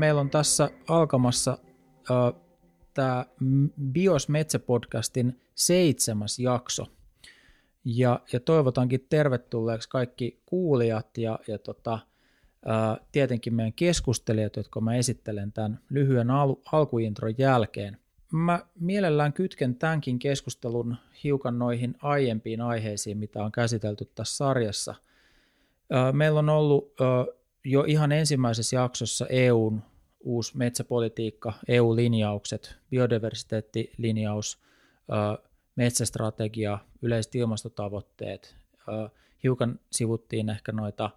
meillä on tässä alkamassa äh, tämä Bios Metsä-podcastin seitsemäs jakso. Ja, ja toivotankin tervetulleeksi kaikki kuulijat ja, ja tota, ää, tietenkin meidän keskustelijat, jotka mä esittelen tämän lyhyen al- alkuintron jälkeen. Mä mielellään kytken tämänkin keskustelun hiukan noihin aiempiin aiheisiin, mitä on käsitelty tässä sarjassa. Ää, meillä on ollut jo ihan ensimmäisessä jaksossa EUn uusi metsäpolitiikka, EU-linjaukset, biodiversiteettilinjaus, metsästrategia, yleiset ilmastotavoitteet. Hiukan sivuttiin ehkä noita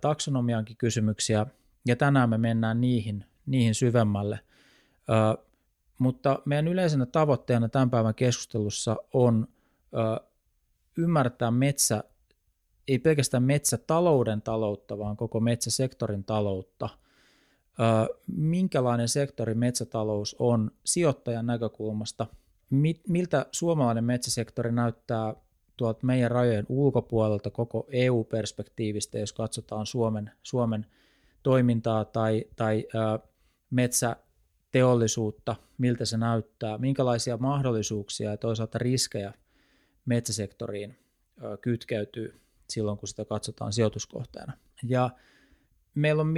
taksonomiankin kysymyksiä, ja tänään me mennään niihin, niihin syvemmälle. Mutta meidän yleisenä tavoitteena tämän päivän keskustelussa on ymmärtää metsä, ei pelkästään metsätalouden taloutta, vaan koko metsäsektorin taloutta – minkälainen sektori metsätalous on sijoittajan näkökulmasta, miltä suomalainen metsäsektori näyttää tuolta meidän rajojen ulkopuolelta koko EU-perspektiivistä, jos katsotaan Suomen, Suomen toimintaa tai, tai ää, metsäteollisuutta, miltä se näyttää, minkälaisia mahdollisuuksia ja toisaalta riskejä metsäsektoriin ää, kytkeytyy silloin, kun sitä katsotaan sijoituskohteena. Ja meillä on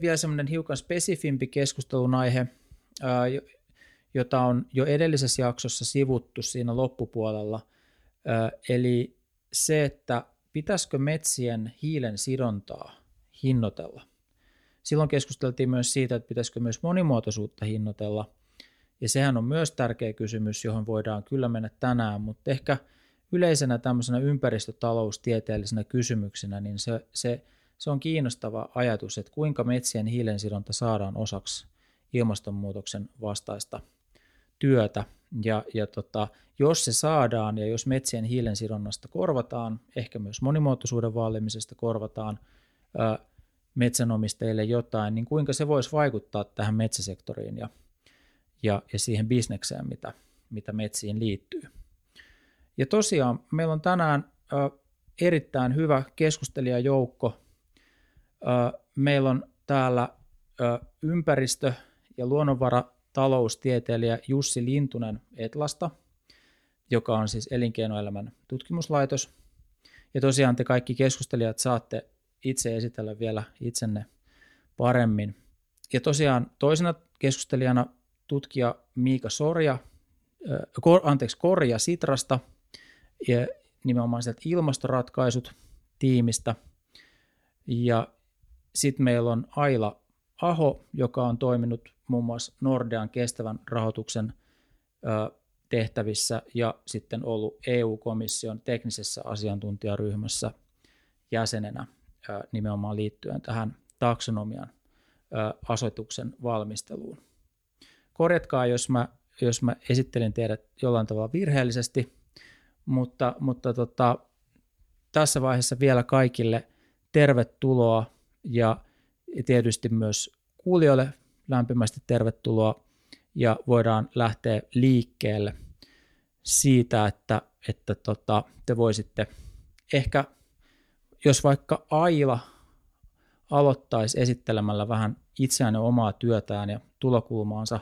vielä semmoinen hiukan spesifimpi keskustelun aihe, jota on jo edellisessä jaksossa sivuttu siinä loppupuolella, eli se, että pitäisikö metsien hiilen sidontaa hinnoitella. Silloin keskusteltiin myös siitä, että pitäisikö myös monimuotoisuutta hinnoitella, ja sehän on myös tärkeä kysymys, johon voidaan kyllä mennä tänään, mutta ehkä yleisenä tämmöisenä ympäristötaloustieteellisenä kysymyksenä, niin se, se se on kiinnostava ajatus, että kuinka metsien hiilensidonta saadaan osaksi ilmastonmuutoksen vastaista työtä. Ja, ja tota, jos se saadaan ja jos metsien hiilensidonnasta korvataan, ehkä myös monimuotoisuuden vaalimisesta korvataan ää, metsänomistajille jotain, niin kuinka se voisi vaikuttaa tähän metsäsektoriin ja, ja, ja siihen bisnekseen, mitä, mitä metsiin liittyy. Ja tosiaan meillä on tänään ää, erittäin hyvä keskustelijajoukko Meillä on täällä ympäristö- ja luonnonvarataloustieteilijä Jussi Lintunen Etlasta, joka on siis elinkeinoelämän tutkimuslaitos. Ja tosiaan te kaikki keskustelijat saatte itse esitellä vielä itsenne paremmin. Ja tosiaan toisena keskustelijana tutkija Miika Sorja, anteeksi, Korja Sitrasta, ja nimenomaan sieltä ilmastoratkaisut tiimistä. Ja sitten meillä on Aila Aho, joka on toiminut muun muassa Nordean kestävän rahoituksen tehtävissä ja sitten ollut EU-komission teknisessä asiantuntijaryhmässä jäsenenä nimenomaan liittyen tähän taksonomian asetuksen valmisteluun. Korjatkaa, jos mä, jos mä esittelin teidät jollain tavalla virheellisesti, mutta, mutta tota, tässä vaiheessa vielä kaikille tervetuloa ja tietysti myös kuulijoille lämpimästi tervetuloa ja voidaan lähteä liikkeelle siitä, että, että tota, te voisitte ehkä, jos vaikka Aila aloittaisi esittelemällä vähän itseään omaa työtään ja tulokulmaansa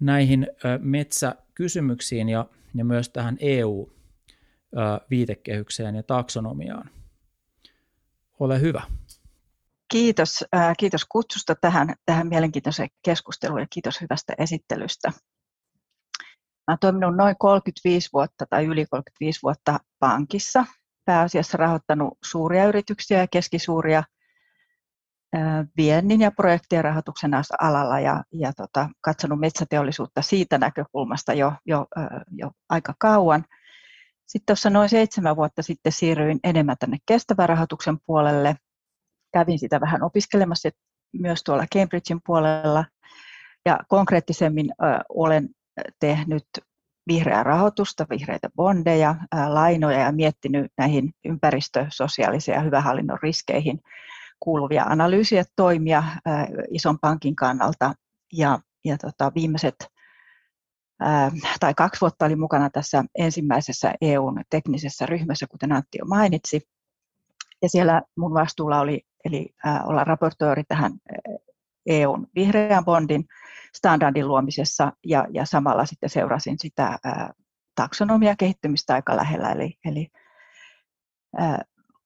näihin metsäkysymyksiin ja, ja myös tähän EU-viitekehykseen ja taksonomiaan. Ole hyvä. Kiitos, kiitos kutsusta tähän, tähän mielenkiintoiseen keskusteluun ja kiitos hyvästä esittelystä. Mä olen toiminut noin 35 vuotta tai yli 35 vuotta pankissa, pääasiassa rahoittanut suuria yrityksiä ja keskisuuria viennin ja projektien rahoituksen alalla ja, ja tota, katsonut metsäteollisuutta siitä näkökulmasta jo, jo, jo aika kauan. Sitten tuossa noin seitsemän vuotta sitten siirryin enemmän tänne kestävän rahoituksen puolelle kävin sitä vähän opiskelemassa myös tuolla Cambridgein puolella. Ja konkreettisemmin ö, olen tehnyt vihreää rahoitusta, vihreitä bondeja, ä, lainoja ja miettinyt näihin ympäristö-, sosiaalisia ja hyvähallinnon riskeihin kuuluvia analyysiä toimia ä, ison pankin kannalta. Ja, ja tota, viimeiset ä, tai kaksi vuotta oli mukana tässä ensimmäisessä EUn teknisessä ryhmässä, kuten Antti jo mainitsi. Ja siellä mun vastuulla oli eli olla raportoori tähän EUn vihreän bondin standardin luomisessa ja, ja samalla sitten seurasin sitä ää, taksonomia kehittymistä aika lähellä. Eli, eli ää,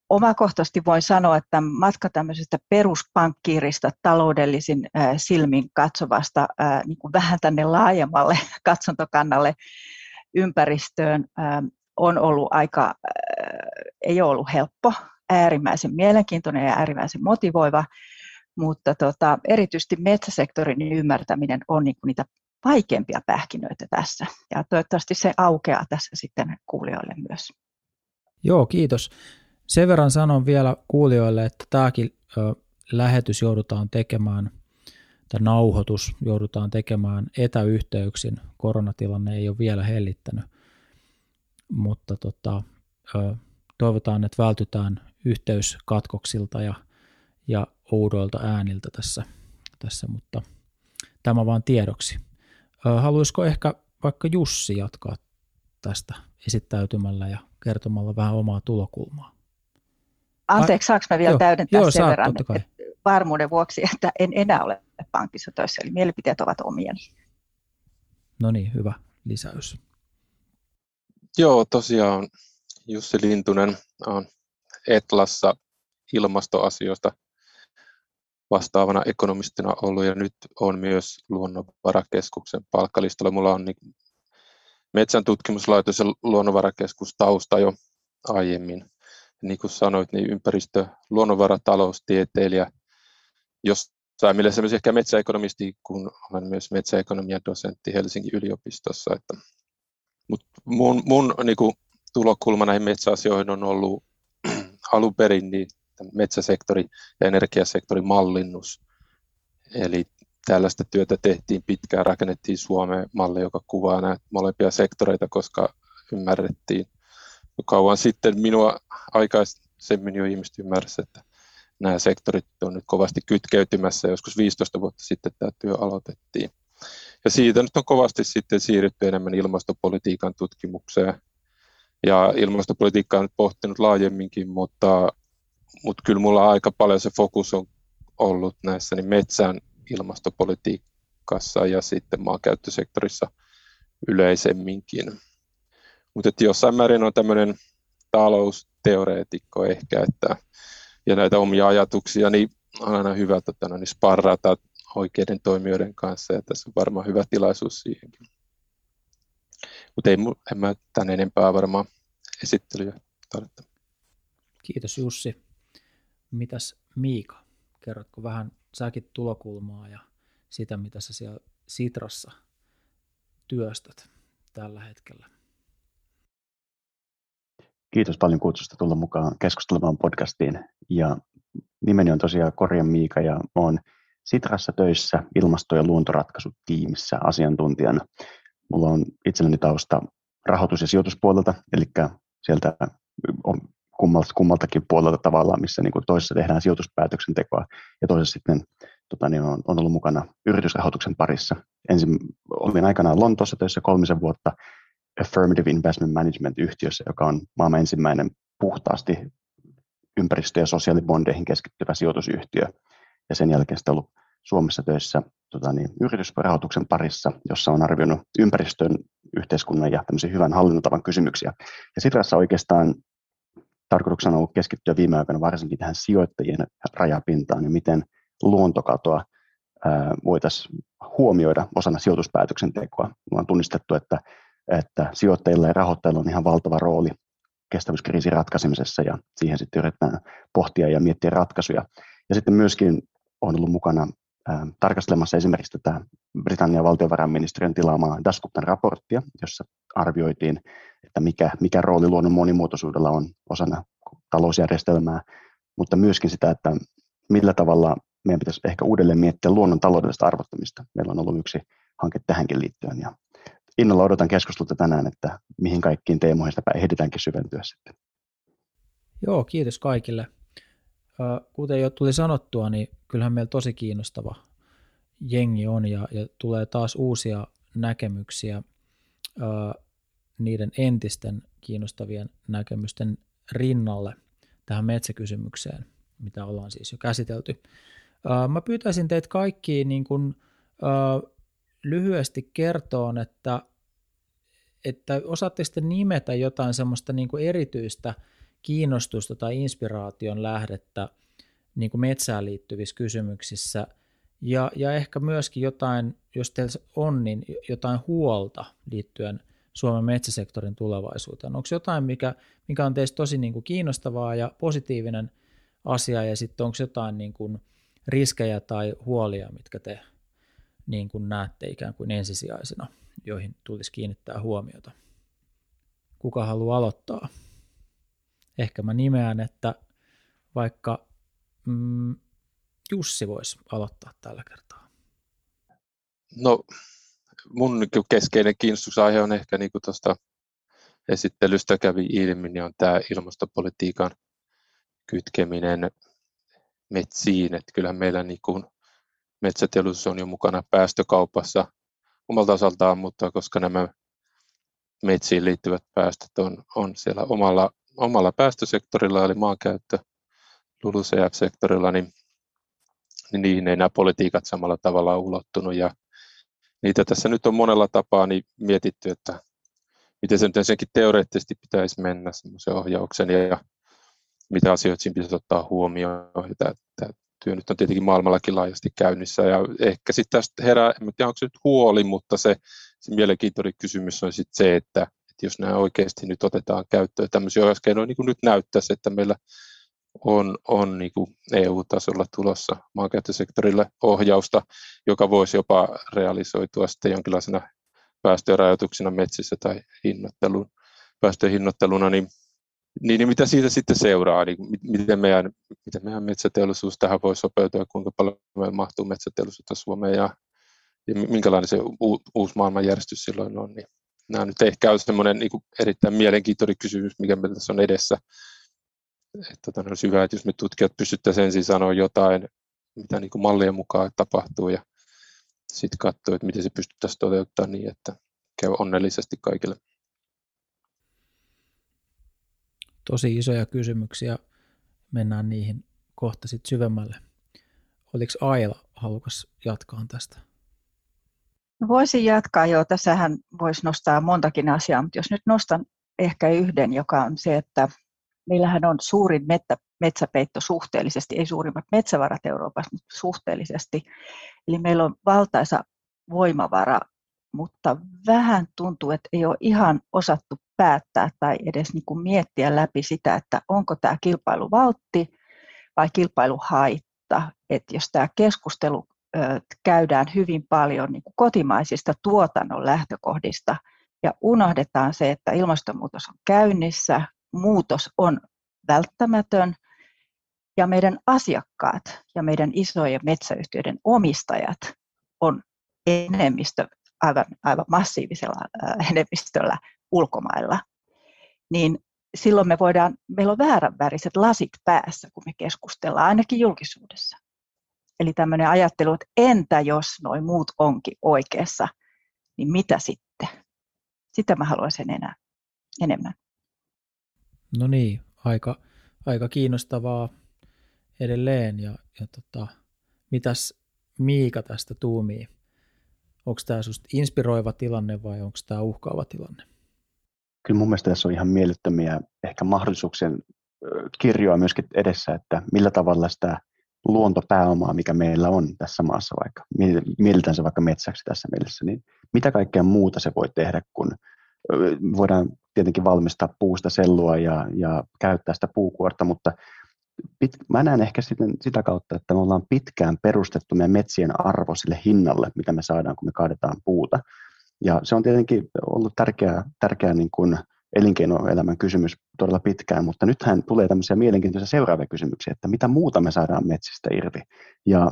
omakohtaisesti voin sanoa, että matka tämmöisestä peruspankkiirista taloudellisin silmin katsovasta niin kuin vähän tänne laajemmalle katsontokannalle ympäristöön on ollut aika, ei ole ollut helppo, äärimmäisen mielenkiintoinen ja äärimmäisen motivoiva, mutta tota, erityisesti metsäsektorin ymmärtäminen on niin niitä vaikeampia pähkinöitä tässä. Ja toivottavasti se aukeaa tässä sitten kuulijoille myös. Joo, kiitos. Sen verran sanon vielä kuulijoille, että tämäkin lähetys joudutaan tekemään, tai nauhoitus joudutaan tekemään etäyhteyksin. Koronatilanne ei ole vielä hellittänyt, mutta tota, toivotaan, että vältytään yhteyskatkoksilta ja, ja oudoilta ääniltä tässä, tässä, mutta tämä vaan tiedoksi. Haluaisiko ehkä vaikka Jussi jatkaa tästä esittäytymällä ja kertomalla vähän omaa tulokulmaa? Anteeksi, saanko mä vielä joo, täydentää joo, sen saat, verran varmuuden vuoksi, että en enää ole pankissa töissä, eli mielipiteet ovat omiani. No niin, hyvä lisäys. Joo, tosiaan Jussi Lintunen on Etlassa ilmastoasioista vastaavana ekonomistina ollut ja nyt on myös luonnonvarakeskuksen palkkalistalla. Mulla on niin metsän tutkimuslaitos ja luonnonvarakeskus tausta jo aiemmin. Niin kuin sanoit, niin ympäristö, luonnonvarataloustieteilijä, jos millä semmoisia ehkä metsäekonomisti, kun olen myös metsäekonomian dosentti Helsingin yliopistossa. Että, mun, mun niin kuin, tulokulma näihin metsäasioihin on ollut alun perin niin metsäsektori ja energiasektorin mallinnus. Eli tällaista työtä tehtiin pitkään, rakennettiin Suomeen malli, joka kuvaa näitä molempia sektoreita, koska ymmärrettiin kauan sitten minua aikaisemmin jo ihmiset ymmärsivät, että nämä sektorit on nyt kovasti kytkeytymässä. Joskus 15 vuotta sitten tämä työ aloitettiin. Ja siitä nyt on kovasti sitten siirrytty enemmän ilmastopolitiikan tutkimukseen. Ja ilmastopolitiikkaa on nyt pohtinut laajemminkin, mutta mutta kyllä mulla aika paljon se fokus on ollut näissä niin metsän ilmastopolitiikassa ja sitten maankäyttösektorissa yleisemminkin. Mutta jossain määrin on tämmöinen talousteoreetikko ehkä, että, ja näitä omia ajatuksia, niin on aina hyvä tota, no, niin sparrata oikeiden toimijoiden kanssa, ja tässä on varmaan hyvä tilaisuus siihenkin. Mutta ei, en mä tämän enempää varmaan esittelyä tarvitse. Kiitos Jussi. Mitäs Miika, kerrotko vähän säkin tulokulmaa ja sitä, mitä sä siellä Sitrassa työstät tällä hetkellä? Kiitos paljon kutsusta tulla mukaan keskustelemaan podcastiin. Ja nimeni on tosiaan Korjan Miika ja olen Sitrassa töissä ilmasto- ja luontoratkaisutiimissä asiantuntijana. Mulla on itselleni tausta rahoitus- ja sijoituspuolelta, eli sieltä on kummalta, kummaltakin puolelta tavallaan, missä niin kuin toisessa tehdään sijoituspäätöksentekoa ja toisessa sitten tota, niin on, on ollut mukana yritysrahoituksen parissa. Ensin olin aikanaan Lontoossa töissä kolmisen vuotta Affirmative Investment Management-yhtiössä, joka on maailman ensimmäinen puhtaasti ympäristö- ja sosiaalibondeihin keskittyvä sijoitusyhtiö. Ja sen jälkeen sitten ollut Suomessa töissä tota niin, yritysrahoituksen parissa, jossa on arvioinut ympäristön, yhteiskunnan ja hyvän hallinnotavan kysymyksiä. Ja Sitrassa oikeastaan tarkoituksena on ollut keskittyä viime aikoina varsinkin tähän sijoittajien rajapintaan ja miten luontokatoa voitaisiin huomioida osana sijoituspäätöksentekoa. Me on tunnistettu, että, että sijoittajilla ja rahoittajilla on ihan valtava rooli kestävyyskriisin ratkaisemisessa ja siihen sitten yritetään pohtia ja miettiä ratkaisuja. Ja sitten myöskin on ollut mukana tarkastelemassa esimerkiksi tätä Britannian valtiovarainministeriön tilaamaa Daskuptan raporttia, jossa arvioitiin että mikä, mikä rooli luonnon monimuotoisuudella on osana talousjärjestelmää, mutta myöskin sitä, että millä tavalla meidän pitäisi ehkä uudelleen miettiä luonnon taloudellista arvottamista. Meillä on ollut yksi hanke tähänkin liittyen ja innolla odotan keskustelua tänään, että mihin kaikkiin teemoihin sitä ehditäänkin syventyä sitten. Joo, kiitos kaikille. Kuten jo tuli sanottua, niin kyllähän meillä tosi kiinnostava jengi on ja, ja tulee taas uusia näkemyksiä niiden entisten kiinnostavien näkemysten rinnalle tähän metsäkysymykseen, mitä ollaan siis jo käsitelty. Mä pyytäisin teitä kaikki niin kuin, lyhyesti kertoon, että, että osaatte sitten nimetä jotain semmoista niin kuin erityistä kiinnostusta tai inspiraation lähdettä niin kuin metsään liittyvissä kysymyksissä ja, ja ehkä myöskin jotain, jos teillä on, niin jotain huolta liittyen Suomen metsäsektorin tulevaisuuteen. Onko jotain, mikä, mikä on teistä tosi niin kuin kiinnostavaa ja positiivinen asia ja sitten onko jotain niin kuin riskejä tai huolia, mitkä te niin kuin näette ikään kuin ensisijaisena, joihin tulisi kiinnittää huomiota. Kuka haluaa aloittaa? Ehkä mä nimeän, että vaikka mm, Jussi voisi aloittaa tällä kertaa. No, mun niinku keskeinen kiinnostusaihe on ehkä niin kuin tuosta esittelystä kävi ilmi, niin on tämä ilmastopolitiikan kytkeminen metsiin. Että kyllähän meillä niin kuin metsäteollisuus on jo mukana päästökaupassa omalta osaltaan, mutta koska nämä metsiin liittyvät päästöt on, on siellä omalla, omalla päästösektorilla, eli maankäyttö, LULUCF-sektorilla, niin, niin niihin ei nämä politiikat samalla tavalla ulottunut. Ja niitä tässä nyt on monella tapaa niin mietitty, että miten se nyt ensinnäkin teoreettisesti pitäisi mennä semmoisen ohjauksen ja mitä asioita siinä pitäisi ottaa huomioon. Ja tämä, tämä työ nyt on tietenkin maailmallakin laajasti käynnissä ja ehkä sitten tästä herää, en tiedä onko se nyt huoli, mutta se, se mielenkiintoinen kysymys on sitten se, että, että jos nämä oikeasti nyt otetaan käyttöön tämmöisiä ohjauskeinoja, niin kuin nyt näyttäisi, että meillä on, on niin kuin EU-tasolla tulossa maankäyttösektorille ohjausta, joka voisi jopa realisoitua sitten jonkinlaisena päästörajoituksena metsissä tai hinnoittelun, päästöhinnoitteluna, niin, niin, niin mitä siitä sitten seuraa, niin miten meidän, miten meidän metsäteollisuus tähän voi sopeutua kuinka paljon meillä mahtuu metsäteollisuutta Suomeen ja, ja minkälainen se u, uusi maailmanjärjestys silloin on, niin nämä nyt ehkä on semmoinen niin erittäin mielenkiintoinen kysymys, mikä meillä tässä on edessä, että tota, olisi hyvä, että jos me tutkijat pystyttäisiin ensin sanoa jotain, mitä niin kuin mallien mukaan tapahtuu ja sitten katsoa, että miten se pystyttäisiin toteuttamaan niin, että käy onnellisesti kaikille. Tosi isoja kysymyksiä. Mennään niihin kohta sitten syvemmälle. Oliko Aila halukas jatkaa tästä? No voisin jatkaa jo. Tässähän voisi nostaa montakin asiaa, mutta jos nyt nostan ehkä yhden, joka on se, että meillähän on suurin mettä, metsäpeitto suhteellisesti, ei suurimmat metsävarat Euroopassa, mutta suhteellisesti. Eli meillä on valtaisa voimavara, mutta vähän tuntuu, että ei ole ihan osattu päättää tai edes niin kuin miettiä läpi sitä, että onko tämä kilpailuvaltti vai kilpailuhaitta. Että jos tämä keskustelu käydään hyvin paljon niin kuin kotimaisista tuotannon lähtökohdista ja unohdetaan se, että ilmastonmuutos on käynnissä, muutos on välttämätön ja meidän asiakkaat ja meidän isojen metsäyhtiöiden omistajat on enemmistö, aivan, aivan massiivisella enemmistöllä ulkomailla, niin silloin me voidaan, meillä on vääränväriset lasit päässä, kun me keskustellaan, ainakin julkisuudessa. Eli tämmöinen ajattelu, että entä jos noin muut onkin oikeassa, niin mitä sitten? Sitä mä haluaisin enää enemmän. No niin, aika, aika kiinnostavaa edelleen. Ja, ja tota, mitäs Miika tästä tuumii? Onko tämä sinusta inspiroiva tilanne vai onko tämä uhkaava tilanne? Kyllä mun mielestä tässä on ihan mielettömiä ehkä mahdollisuuksien kirjoa myöskin edessä, että millä tavalla sitä luontopääomaa, mikä meillä on tässä maassa vaikka, mielletään se vaikka metsäksi tässä mielessä, niin mitä kaikkea muuta se voi tehdä, kun voidaan tietenkin valmistaa puusta sellua ja, ja käyttää sitä puukuorta, mutta pit, mä näen ehkä sitten sitä kautta, että me ollaan pitkään perustettu meidän metsien arvo sille hinnalle, mitä me saadaan, kun me kaadetaan puuta. Ja se on tietenkin ollut tärkeä, tärkeä niin kuin elinkeinoelämän kysymys todella pitkään, mutta nythän tulee tämmöisiä mielenkiintoisia seuraavia kysymyksiä, että mitä muuta me saadaan metsistä irti. Ja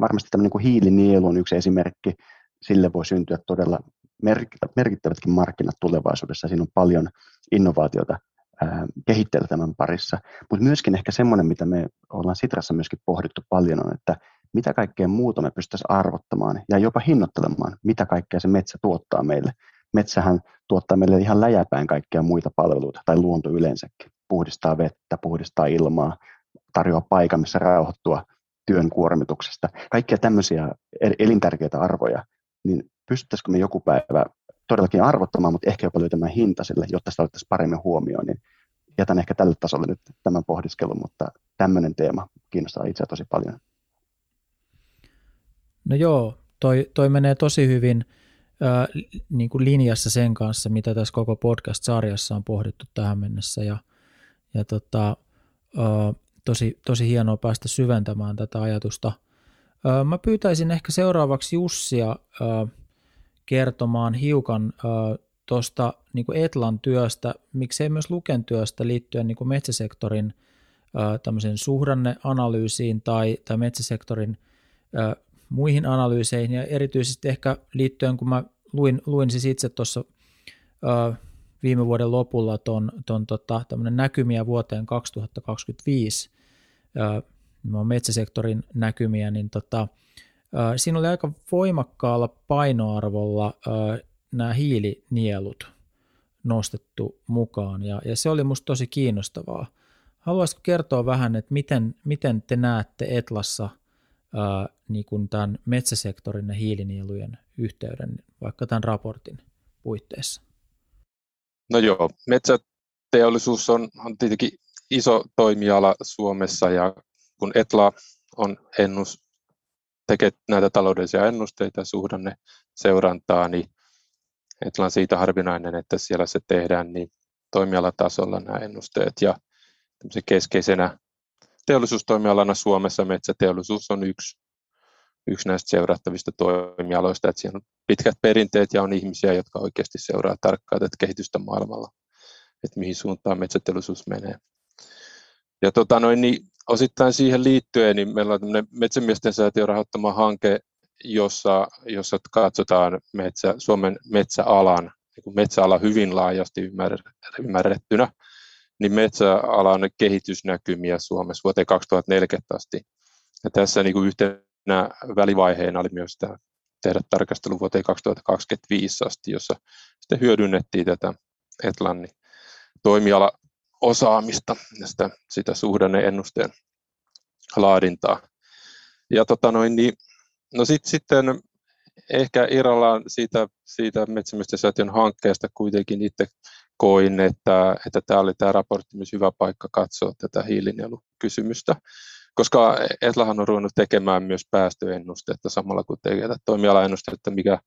varmasti tämmöinen kuin hiilinielu on yksi esimerkki, sille voi syntyä todella merkittävätkin markkinat tulevaisuudessa. Siinä on paljon innovaatiota kehitteillä tämän parissa. Mutta myöskin ehkä semmoinen, mitä me ollaan Sitrassa myöskin pohdittu paljon, on, että mitä kaikkea muuta me pystyttäisiin arvottamaan ja jopa hinnoittelemaan, mitä kaikkea se metsä tuottaa meille. Metsähän tuottaa meille ihan läjäpäin kaikkia muita palveluita, tai luonto yleensäkin. Puhdistaa vettä, puhdistaa ilmaa, tarjoaa paikan, missä rauhoittua, työn kuormituksesta, kaikkia tämmöisiä elintärkeitä arvoja, niin pystyttäisikö me joku päivä todellakin arvottamaan, mutta ehkä jopa löytämään hinta sille, jotta sitä otettaisiin paremmin huomioon, niin jätän ehkä tälle tasolle nyt tämän pohdiskelun, mutta tämmöinen teema kiinnostaa itseä tosi paljon. No joo, toi, toi menee tosi hyvin ää, niin kuin linjassa sen kanssa, mitä tässä koko podcast-sarjassa on pohdittu tähän mennessä ja, ja tota, ää, tosi, tosi hienoa päästä syventämään tätä ajatusta. Ää, mä pyytäisin ehkä seuraavaksi Jussia kertomaan hiukan tuosta niin Etlan työstä, miksei myös Luken työstä liittyen niin metsäsektorin tämmöisen suhdanneanalyysiin tai, tai metsäsektorin muihin analyyseihin. Ja erityisesti ehkä liittyen, kun mä luin, luin siis itse tuossa viime vuoden lopulla ton, ton tota, näkymiä vuoteen 2025, metsäsektorin näkymiä, niin tota, siinä oli aika voimakkaalla painoarvolla nämä hiilinielut nostettu mukaan ja, ja se oli musta tosi kiinnostavaa. Haluaisitko kertoa vähän, että miten, miten te näette Etlassa ää, niin kuin tämän metsäsektorin ja hiilinielujen yhteyden vaikka tämän raportin puitteissa? No joo, metsäteollisuus on, on tietenkin iso toimiala Suomessa ja kun Etla on ennus, tekee näitä taloudellisia ennusteita ja suhdanne seurantaa, niin Etla on siitä harvinainen, että siellä se tehdään niin toimialatasolla nämä ennusteet ja keskeisenä teollisuustoimialana Suomessa metsäteollisuus on yksi, yksi näistä seurattavista toimialoista, että siinä on pitkät perinteet ja on ihmisiä, jotka oikeasti seuraa tarkkaan tätä kehitystä maailmalla, että mihin suuntaan metsäteollisuus menee. Ja tota noin, niin osittain siihen liittyen, niin meillä on tämmöinen metsämiesten säätiön rahoittama hanke, jossa, jossa katsotaan metsä, Suomen metsäalan, niin metsäala hyvin laajasti ymmärrettynä, niin metsäalan kehitysnäkymiä Suomessa vuoteen 2040 asti. Ja tässä niin kuin yhtenä välivaiheena oli myös tämä tehdä tarkastelu vuoteen 2025 asti, jossa sitten hyödynnettiin tätä Etlannin toimiala osaamista ja sitä, sitä suhdanneennusteen laadintaa. Ja tota noin, niin, no sit, sitten ehkä irrallaan siitä, siitä metsämiesten hankkeesta kuitenkin itse koin, että, että tämä oli tämä raportti myös hyvä paikka katsoa tätä hiilinielukysymystä, koska Etlahan on ruvennut tekemään myös päästöennustetta samalla kun tekee toimialaennustetta, mikä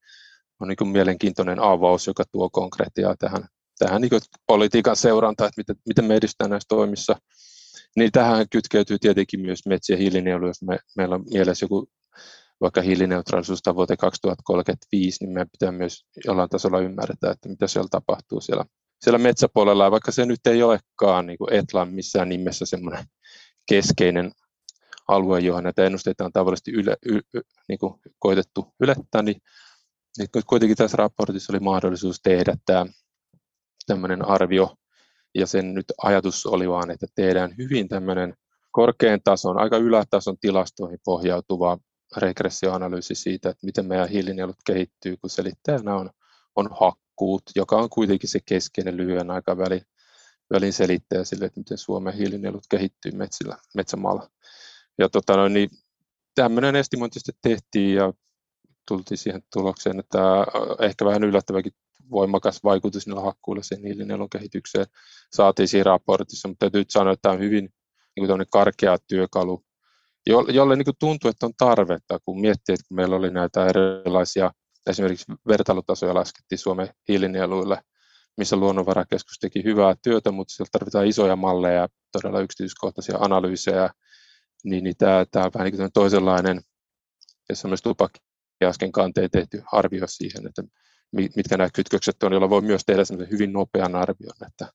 on niin kuin mielenkiintoinen avaus, joka tuo konkretiaa tähän tähän niin politiikan seuranta, että miten, miten me edistetään näissä toimissa, niin tähän kytkeytyy tietenkin myös metsien hiilinielu, jos me, meillä on mielessä joku vaikka hiilineutraalisuus vuoteen 2035, niin meidän pitää myös jollain tasolla ymmärtää, että mitä siellä tapahtuu siellä, siellä metsäpuolella, ja vaikka se nyt ei olekaan niin kuin Etlan missään nimessä semmoinen keskeinen alue, johon näitä ennusteita on tavallisesti yle, y, y, niin kuin koitettu ylettää, niin, niin kuitenkin tässä raportissa oli mahdollisuus tehdä tämä tämmöinen arvio, ja sen nyt ajatus oli vaan, että tehdään hyvin tämmöinen korkean tason, aika ylätason tilastoihin pohjautuva regressioanalyysi siitä, että miten meidän hiilinielut kehittyy, kun selittäjänä on, on hakkuut, joka on kuitenkin se keskeinen lyhyen aikavälin välin selittäjä sille, että miten Suomen hiilinielut kehittyy metsillä, metsämaalla. Ja tota, no, niin tämmöinen estimointi sitten tehtiin ja tultiin siihen tulokseen, että ehkä vähän yllättäväkin voimakas vaikutus niillä hakkuilla sen hiilinielun kehitykseen saatiin siinä raportissa, mutta täytyy sanoa, että tämä on hyvin niin kuin karkea työkalu, jolle niin kuin tuntuu, että on tarvetta, kun miettii, että kun meillä oli näitä erilaisia, esimerkiksi vertailutasoja laskettiin Suomen hiilinieluille, missä luonnonvarakeskus teki hyvää työtä, mutta sieltä tarvitaan isoja malleja, todella yksityiskohtaisia analyysejä, niin, niin tämä, tämä on vähän niin kuin toisenlainen, jossa myös tupakki äsken kanteen tehty arvio siihen, että mitkä nämä kytkökset on, joilla voi myös tehdä hyvin nopean arvion, että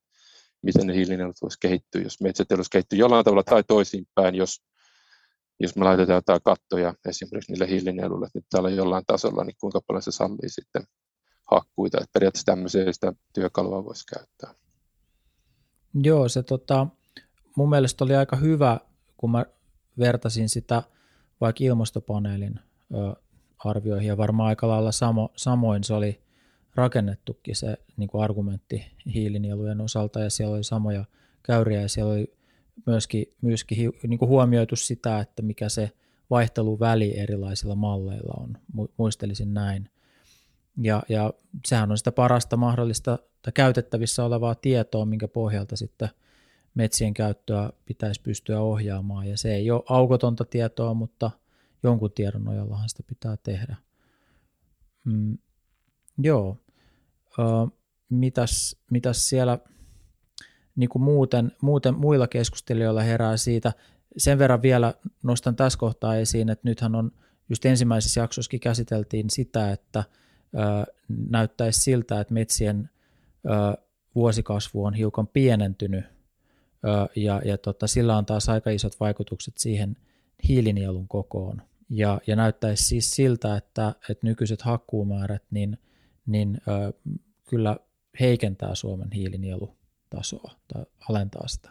miten ne hiilinielut voisi kehittyä, jos metsäteollisuus kehittyy jollain tavalla tai toisinpäin, jos, jos me laitetaan jotain kattoja esimerkiksi niille hiilinieluille, että nyt täällä jollain tasolla, niin kuinka paljon se sallii sitten hakkuita, että periaatteessa tämmöisiä sitä työkalua voisi käyttää. Joo, se tota, mun mielestä oli aika hyvä, kun mä vertasin sitä vaikka ilmastopaneelin ö, arvioihin, ja varmaan aika lailla samo, samoin se oli rakennettukin se niin kuin argumentti hiilinielujen osalta ja siellä oli samoja käyriä ja siellä oli myöskin, myöskin niin kuin huomioitu sitä, että mikä se vaihteluväli erilaisilla malleilla on, muistelisin näin. Ja, ja sehän on sitä parasta mahdollista tai käytettävissä olevaa tietoa, minkä pohjalta sitten metsien käyttöä pitäisi pystyä ohjaamaan. Ja se ei ole aukotonta tietoa, mutta jonkun tiedon nojallahan sitä pitää tehdä. Mm, joo. Mitäs, mitäs siellä niin kuin muuten, muuten muilla keskustelijoilla herää siitä. Sen verran vielä nostan tässä kohtaa esiin, että nythän on just ensimmäisessä jaksossakin käsiteltiin sitä, että ö, näyttäisi siltä, että metsien ö, vuosikasvu on hiukan pienentynyt ö, ja, ja tota, sillä on taas aika isot vaikutukset siihen hiilinielun kokoon. Ja, ja näyttäisi siis siltä, että, että nykyiset hakkuumäärät niin, niin ö, kyllä heikentää Suomen hiilinielutasoa tai alentaa sitä.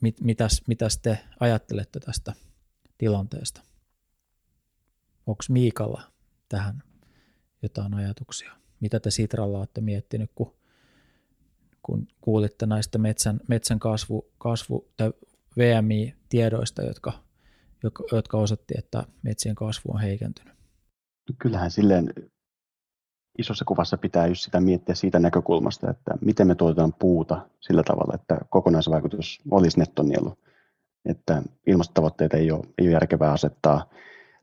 Mit, mitäs, mitäs te ajattelette tästä tilanteesta? Onko Miikalla tähän jotain ajatuksia? Mitä te Sitralla olette miettinyt, kun, kun kuulitte näistä metsän, metsän kasvu, kasvu tai VMI-tiedoista, jotka, jotka osoitti, että metsien kasvu on heikentynyt? Kyllähän silleen isossa kuvassa pitää just sitä miettiä siitä näkökulmasta, että miten me tuotetaan puuta sillä tavalla, että kokonaisvaikutus olisi nettonielu. Että ilmastotavoitteita ei ole, ei ole järkevää asettaa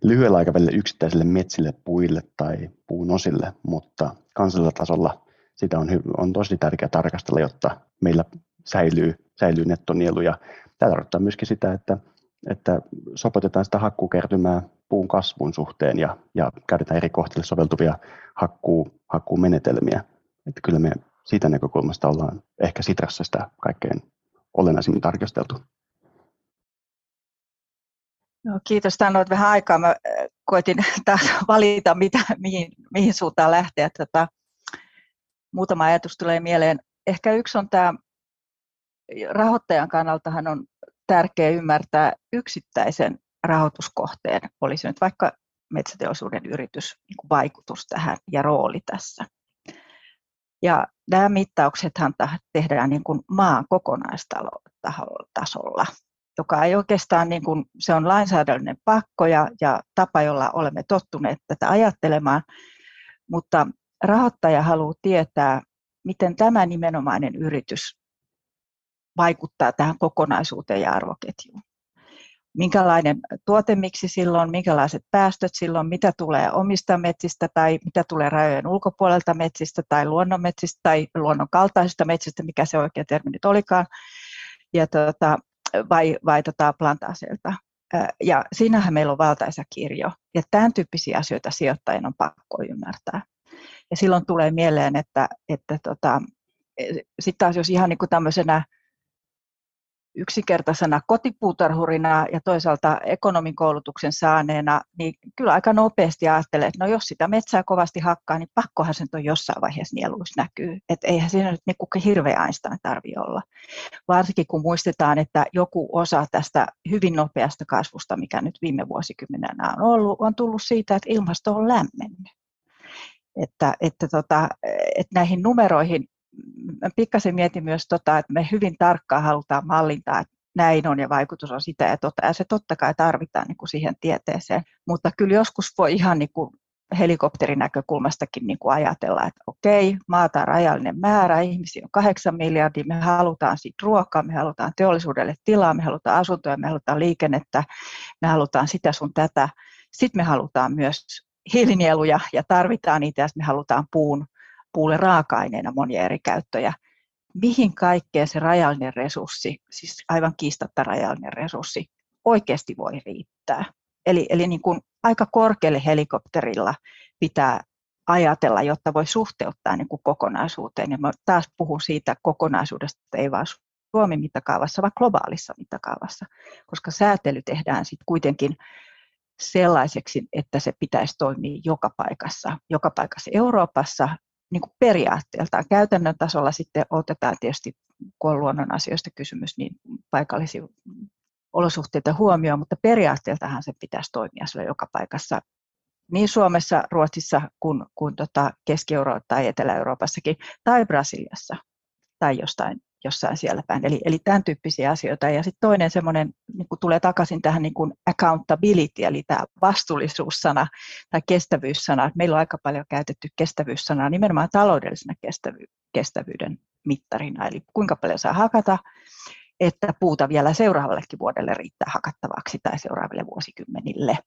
lyhyellä aikavälillä yksittäisille metsille, puille tai puunosille, mutta kansallisella tasolla sitä on, on tosi tärkeää tarkastella, jotta meillä säilyy, säilyy nettonielu. Ja tämä tarkoittaa myöskin sitä, että, että sopeutetaan sitä hakkuukertymää puun kasvun suhteen ja, ja käytetään eri kohteille soveltuvia hakkuu, hakkuumenetelmiä. Että kyllä me siitä näkökulmasta ollaan ehkä Sitrassa sitä kaikkein olennaisimmin tarkasteltu. No, kiitos. Tämä on vähän aikaa. Mä äh, koitin taas valita, mitä, mihin, mihin suuntaan lähteä. Tota, muutama ajatus tulee mieleen. Ehkä yksi on tämä, rahoittajan kannaltahan on tärkeää ymmärtää yksittäisen rahoituskohteen, olisi nyt vaikka metsäteollisuuden yritys, niin vaikutus tähän ja rooli tässä. Ja nämä mittauksethan tehdään niin kuin maan kokonaistasolla, joka ei oikeastaan, niin kuin, se on lainsäädännöllinen pakko ja, ja tapa, jolla olemme tottuneet tätä ajattelemaan, mutta rahoittaja haluaa tietää, miten tämä nimenomainen yritys vaikuttaa tähän kokonaisuuteen ja arvoketjuun minkälainen tuotemiksi silloin, minkälaiset päästöt silloin, mitä tulee omista metsistä tai mitä tulee rajojen ulkopuolelta metsistä tai luonnonmetsistä tai luonnon kaltaisista metsistä, mikä se oikea termi nyt olikaan, ja tota, vai, vai tota plantaaseilta. Ja siinähän meillä on valtaisa kirjo, ja tämän tyyppisiä asioita sijoittajien on pakko ymmärtää. Ja silloin tulee mieleen, että, että tota, e, sitten taas jos ihan niin kuin tämmöisenä yksinkertaisena kotipuutarhurina ja toisaalta ekonomin koulutuksen saaneena, niin kyllä aika nopeasti ajattelee, että no jos sitä metsää kovasti hakkaa, niin pakkohan sen on jossain vaiheessa nieluissa näkyy. Että eihän siinä nyt niin hirveä Einstein tarvi olla. Varsinkin kun muistetaan, että joku osa tästä hyvin nopeasta kasvusta, mikä nyt viime vuosikymmenenä on ollut, on tullut siitä, että ilmasto on lämmennyt. Että, että, tota, että näihin numeroihin pikkasen mietin myös, tota, että me hyvin tarkkaan halutaan mallintaa, että näin on ja vaikutus on sitä ja tota, ja se totta kai tarvitaan niin kuin siihen tieteeseen. Mutta kyllä joskus voi ihan niin kuin helikopterinäkökulmastakin niin kuin ajatella, että okei, maata on rajallinen määrä, ihmisiä on kahdeksan miljardia, me halutaan siitä ruokaa, me halutaan teollisuudelle tilaa, me halutaan asuntoja, me halutaan liikennettä, me halutaan sitä sun tätä. Sitten me halutaan myös hiilinieluja ja tarvitaan niitä ja me halutaan puun puulle raaka-aineena monia eri käyttöjä. Mihin kaikkeen se rajallinen resurssi, siis aivan kiistatta rajallinen resurssi, oikeasti voi riittää? Eli, eli niin kuin aika korkealle helikopterilla pitää ajatella, jotta voi suhteuttaa niin kuin kokonaisuuteen. Ja mä taas puhun siitä kokonaisuudesta, ei vain Suomen mittakaavassa, vaan globaalissa mittakaavassa, koska säätely tehdään sitten kuitenkin sellaiseksi, että se pitäisi toimia joka paikassa, joka paikassa Euroopassa, niin kuin periaatteeltaan. Käytännön tasolla sitten otetaan tietysti, kun on luonnon asioista kysymys, niin paikallisia olosuhteita huomioon, mutta periaatteeltahan se pitäisi toimia siellä joka paikassa niin Suomessa, Ruotsissa kuin, kuin tota Keski-Euroopassa tai Etelä-Euroopassakin, tai Brasiliassa tai jostain, jossain siellä päin. Eli, eli tämän tyyppisiä asioita. Ja sitten toinen semmoinen, niin kun tulee takaisin tähän niin kuin accountability, eli tämä vastuullisuussana tai kestävyyssana. Meillä on aika paljon käytetty kestävyyssanaa nimenomaan taloudellisena kestävy- kestävyyden mittarina, eli kuinka paljon saa hakata, että puuta vielä seuraavallekin vuodelle riittää hakattavaksi tai seuraaville vuosikymmenille.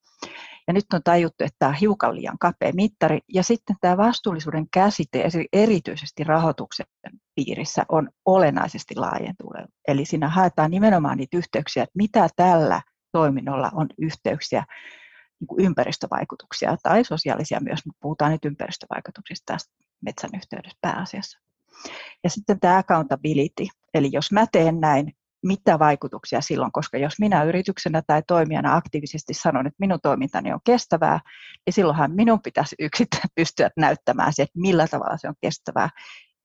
Ja nyt on tajuttu, että tämä on hiukan liian kapea mittari. Ja sitten tämä vastuullisuuden käsite erityisesti rahoituksen piirissä on olennaisesti laajentunut. Eli siinä haetaan nimenomaan niitä yhteyksiä, että mitä tällä toiminnolla on yhteyksiä niin kuin ympäristövaikutuksia tai sosiaalisia myös, mutta puhutaan nyt ympäristövaikutuksista tästä metsän yhteydessä pääasiassa. Ja sitten tämä accountability, eli jos mä teen näin, mitä vaikutuksia silloin, koska jos minä yrityksenä tai toimijana aktiivisesti sanon, että minun toimintani on kestävää, niin silloinhan minun pitäisi yksittäin pystyä näyttämään se, että millä tavalla se on kestävää,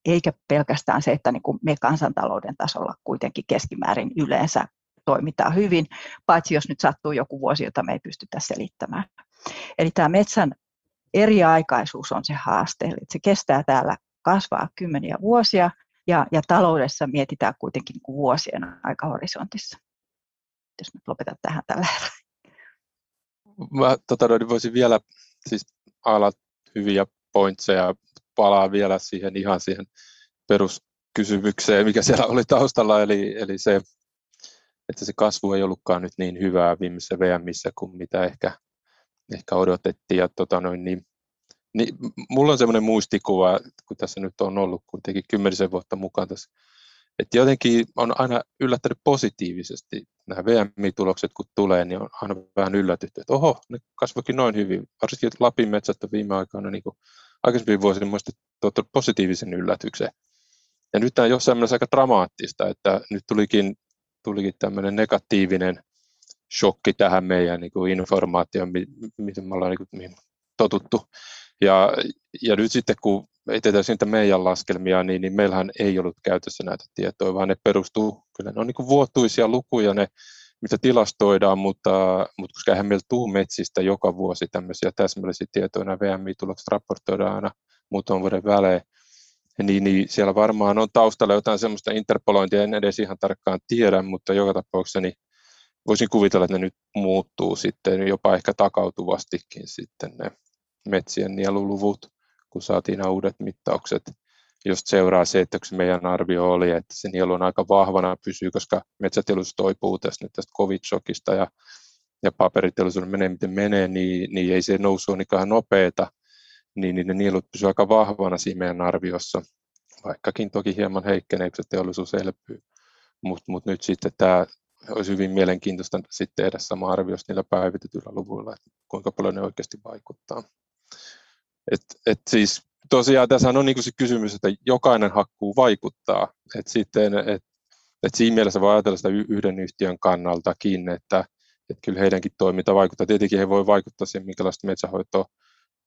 eikä pelkästään se, että niin kuin me kansantalouden tasolla kuitenkin keskimäärin yleensä toimitaan hyvin, paitsi jos nyt sattuu joku vuosi, jota me ei pystytä selittämään. Eli tämä metsän eriaikaisuus on se haaste, eli se kestää täällä kasvaa kymmeniä vuosia, ja, ja taloudessa mietitään kuitenkin niin kuin vuosien aikahorisontissa. Jos nyt lopetan tähän tällä Mä tota, niin voisin vielä siis alat hyviä pointseja, palaa vielä siihen ihan siihen peruskysymykseen, mikä siellä oli taustalla, eli, eli se, että se kasvu ei ollutkaan nyt niin hyvää viimeisessä VMissä kuin mitä ehkä, ehkä odotettiin. Ja tota noin, niin niin, mulla on semmoinen muistikuva, kun tässä nyt on ollut kuitenkin kymmenisen vuotta mukaan tässä, että jotenkin on aina yllättänyt positiivisesti nämä VMI-tulokset, kun tulee, niin on aina vähän yllätytty, että oho, ne kasvoikin noin hyvin. Varsinkin Lapin metsät on viime aikoina niin kuin aikaisemmin vuosina muista tuottanut positiivisen yllätyksen. Ja nyt tämä on jossain mielessä aika dramaattista, että nyt tulikin, tulikin tämmöinen negatiivinen shokki tähän meidän niin kuin informaatioon, miten me ollaan niin kuin, totuttu ja, ja nyt sitten kun etsitään siitä meidän laskelmia, niin, niin meillähän ei ollut käytössä näitä tietoja, vaan ne perustuu, kyllä ne on niin vuotuisia lukuja ne, mitä tilastoidaan, mutta, mutta koska eihän meillä tuu metsistä joka vuosi tämmöisiä täsmällisiä tietoja, nämä VMI-tulokset raportoidaan aina muutaman vuoden välein, niin, niin siellä varmaan on taustalla jotain semmoista interpolointia, en edes ihan tarkkaan tiedä, mutta joka tapauksessa niin voisin kuvitella, että ne nyt muuttuu sitten jopa ehkä takautuvastikin sitten ne metsien nieluluvut, kun saatiin nämä uudet mittaukset. Just seuraa se, että se meidän arvio oli, että se nielu on aika vahvana pysyy, koska metsäteollisuus toipuu tästä nyt tästä covid-shokista ja, ja paperiteollisuuden menee miten menee, niin, niin ei se nousu ole niin nopeeta, niin, niin ne nielut pysyvät aika vahvana siinä meidän arviossa, vaikkakin toki hieman heikkenee, kun se teollisuus elpyy. Mutta mut nyt sitten tämä olisi hyvin mielenkiintoista sitten tehdä sama arviosta niillä päivitetyillä luvuilla, että kuinka paljon ne oikeasti vaikuttaa. Et, et siis tosiaan tässä on niin se kysymys, että jokainen hakkuu vaikuttaa. Et sitten, et, et siinä mielessä voi ajatella sitä yhden yhtiön kannaltakin, että et kyllä heidänkin toiminta vaikuttaa. Tietenkin he voi vaikuttaa siihen, minkälaista metsähoitoa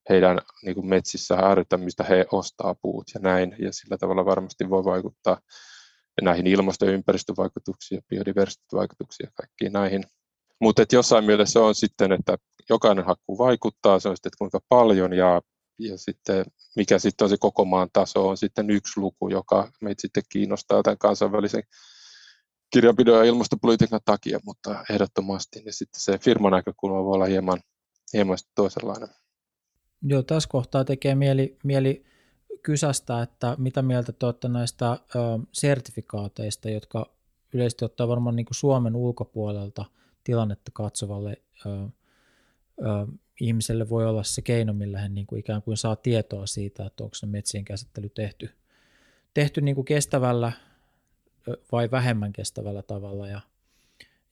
heidän niin metsissä harjoittaa, mistä he ostaa puut ja näin. Ja sillä tavalla varmasti voi vaikuttaa näihin ilmasto- ja ympäristövaikutuksiin ja biodiversiteettivaikutuksiin ja kaikkiin näihin. Mutta jossain mielessä on sitten, että jokainen hakkuu vaikuttaa, se on sitten, että kuinka paljon ja ja sitten mikä sitten on se koko maan taso on sitten yksi luku, joka meitä sitten kiinnostaa tämän kansainvälisen kirjanpidon ja ilmastopolitiikan takia, mutta ehdottomasti niin sitten se firman näkökulma voi olla hieman, hieman toisenlainen. Joo, tässä kohtaa tekee mieli, mieli kysästä, että mitä mieltä te olette näistä ö, sertifikaateista, jotka yleisesti ottaa varmaan niin kuin Suomen ulkopuolelta tilannetta katsovalle ö, ö, ihmiselle voi olla se keino, millä hän niin kuin ikään kuin saa tietoa siitä, että onko se metsien käsittely tehty, tehty niin kuin kestävällä vai vähemmän kestävällä tavalla. Ja,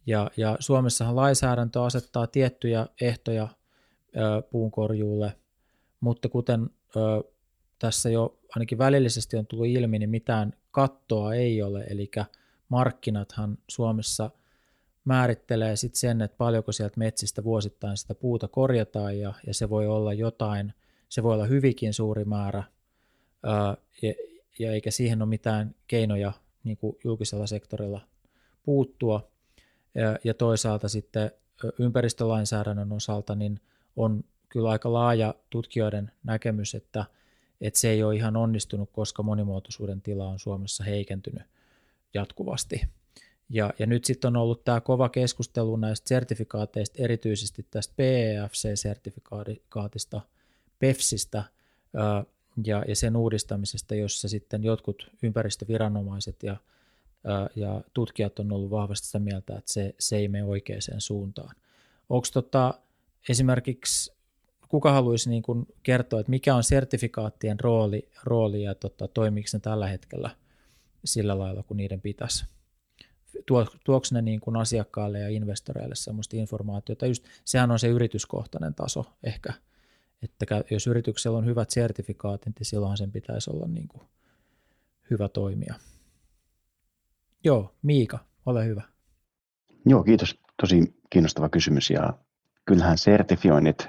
ja, ja Suomessahan lainsäädäntö asettaa tiettyjä ehtoja ö, puunkorjuulle, mutta kuten ö, tässä jo ainakin välillisesti on tullut ilmi, niin mitään kattoa ei ole, eli markkinathan Suomessa – määrittelee sitten sen, että paljonko sieltä metsistä vuosittain sitä puuta korjataan ja, ja se voi olla jotain, se voi olla hyvinkin suuri määrä ää, ja, ja eikä siihen ole mitään keinoja niin kuin julkisella sektorilla puuttua. Ja, ja toisaalta sitten ympäristölainsäädännön osalta niin on kyllä aika laaja tutkijoiden näkemys, että, että se ei ole ihan onnistunut, koska monimuotoisuuden tila on Suomessa heikentynyt jatkuvasti. Ja, ja nyt sitten on ollut tämä kova keskustelu näistä sertifikaateista, erityisesti tästä PEFC-sertifikaatista, PEFSistä ja, ja sen uudistamisesta, jossa sitten jotkut ympäristöviranomaiset ja, ja tutkijat on ollut vahvasti sitä mieltä, että se, se ei mene oikeaan suuntaan. Onko tota, esimerkiksi, kuka haluaisi niin kuin kertoa, että mikä on sertifikaattien rooli, rooli ja tota, toimiiko ne tällä hetkellä sillä lailla, kun niiden pitäisi? Tuoks ne niin kuin asiakkaalle ja investoreille sellaista informaatiota. Just, sehän on se yrityskohtainen taso ehkä, että jos yrityksellä on hyvät sertifikaatit, niin silloin sen pitäisi olla niin kuin hyvä toimija. Joo, Miika, ole hyvä. Joo, kiitos. Tosi kiinnostava kysymys ja kyllähän sertifioinnit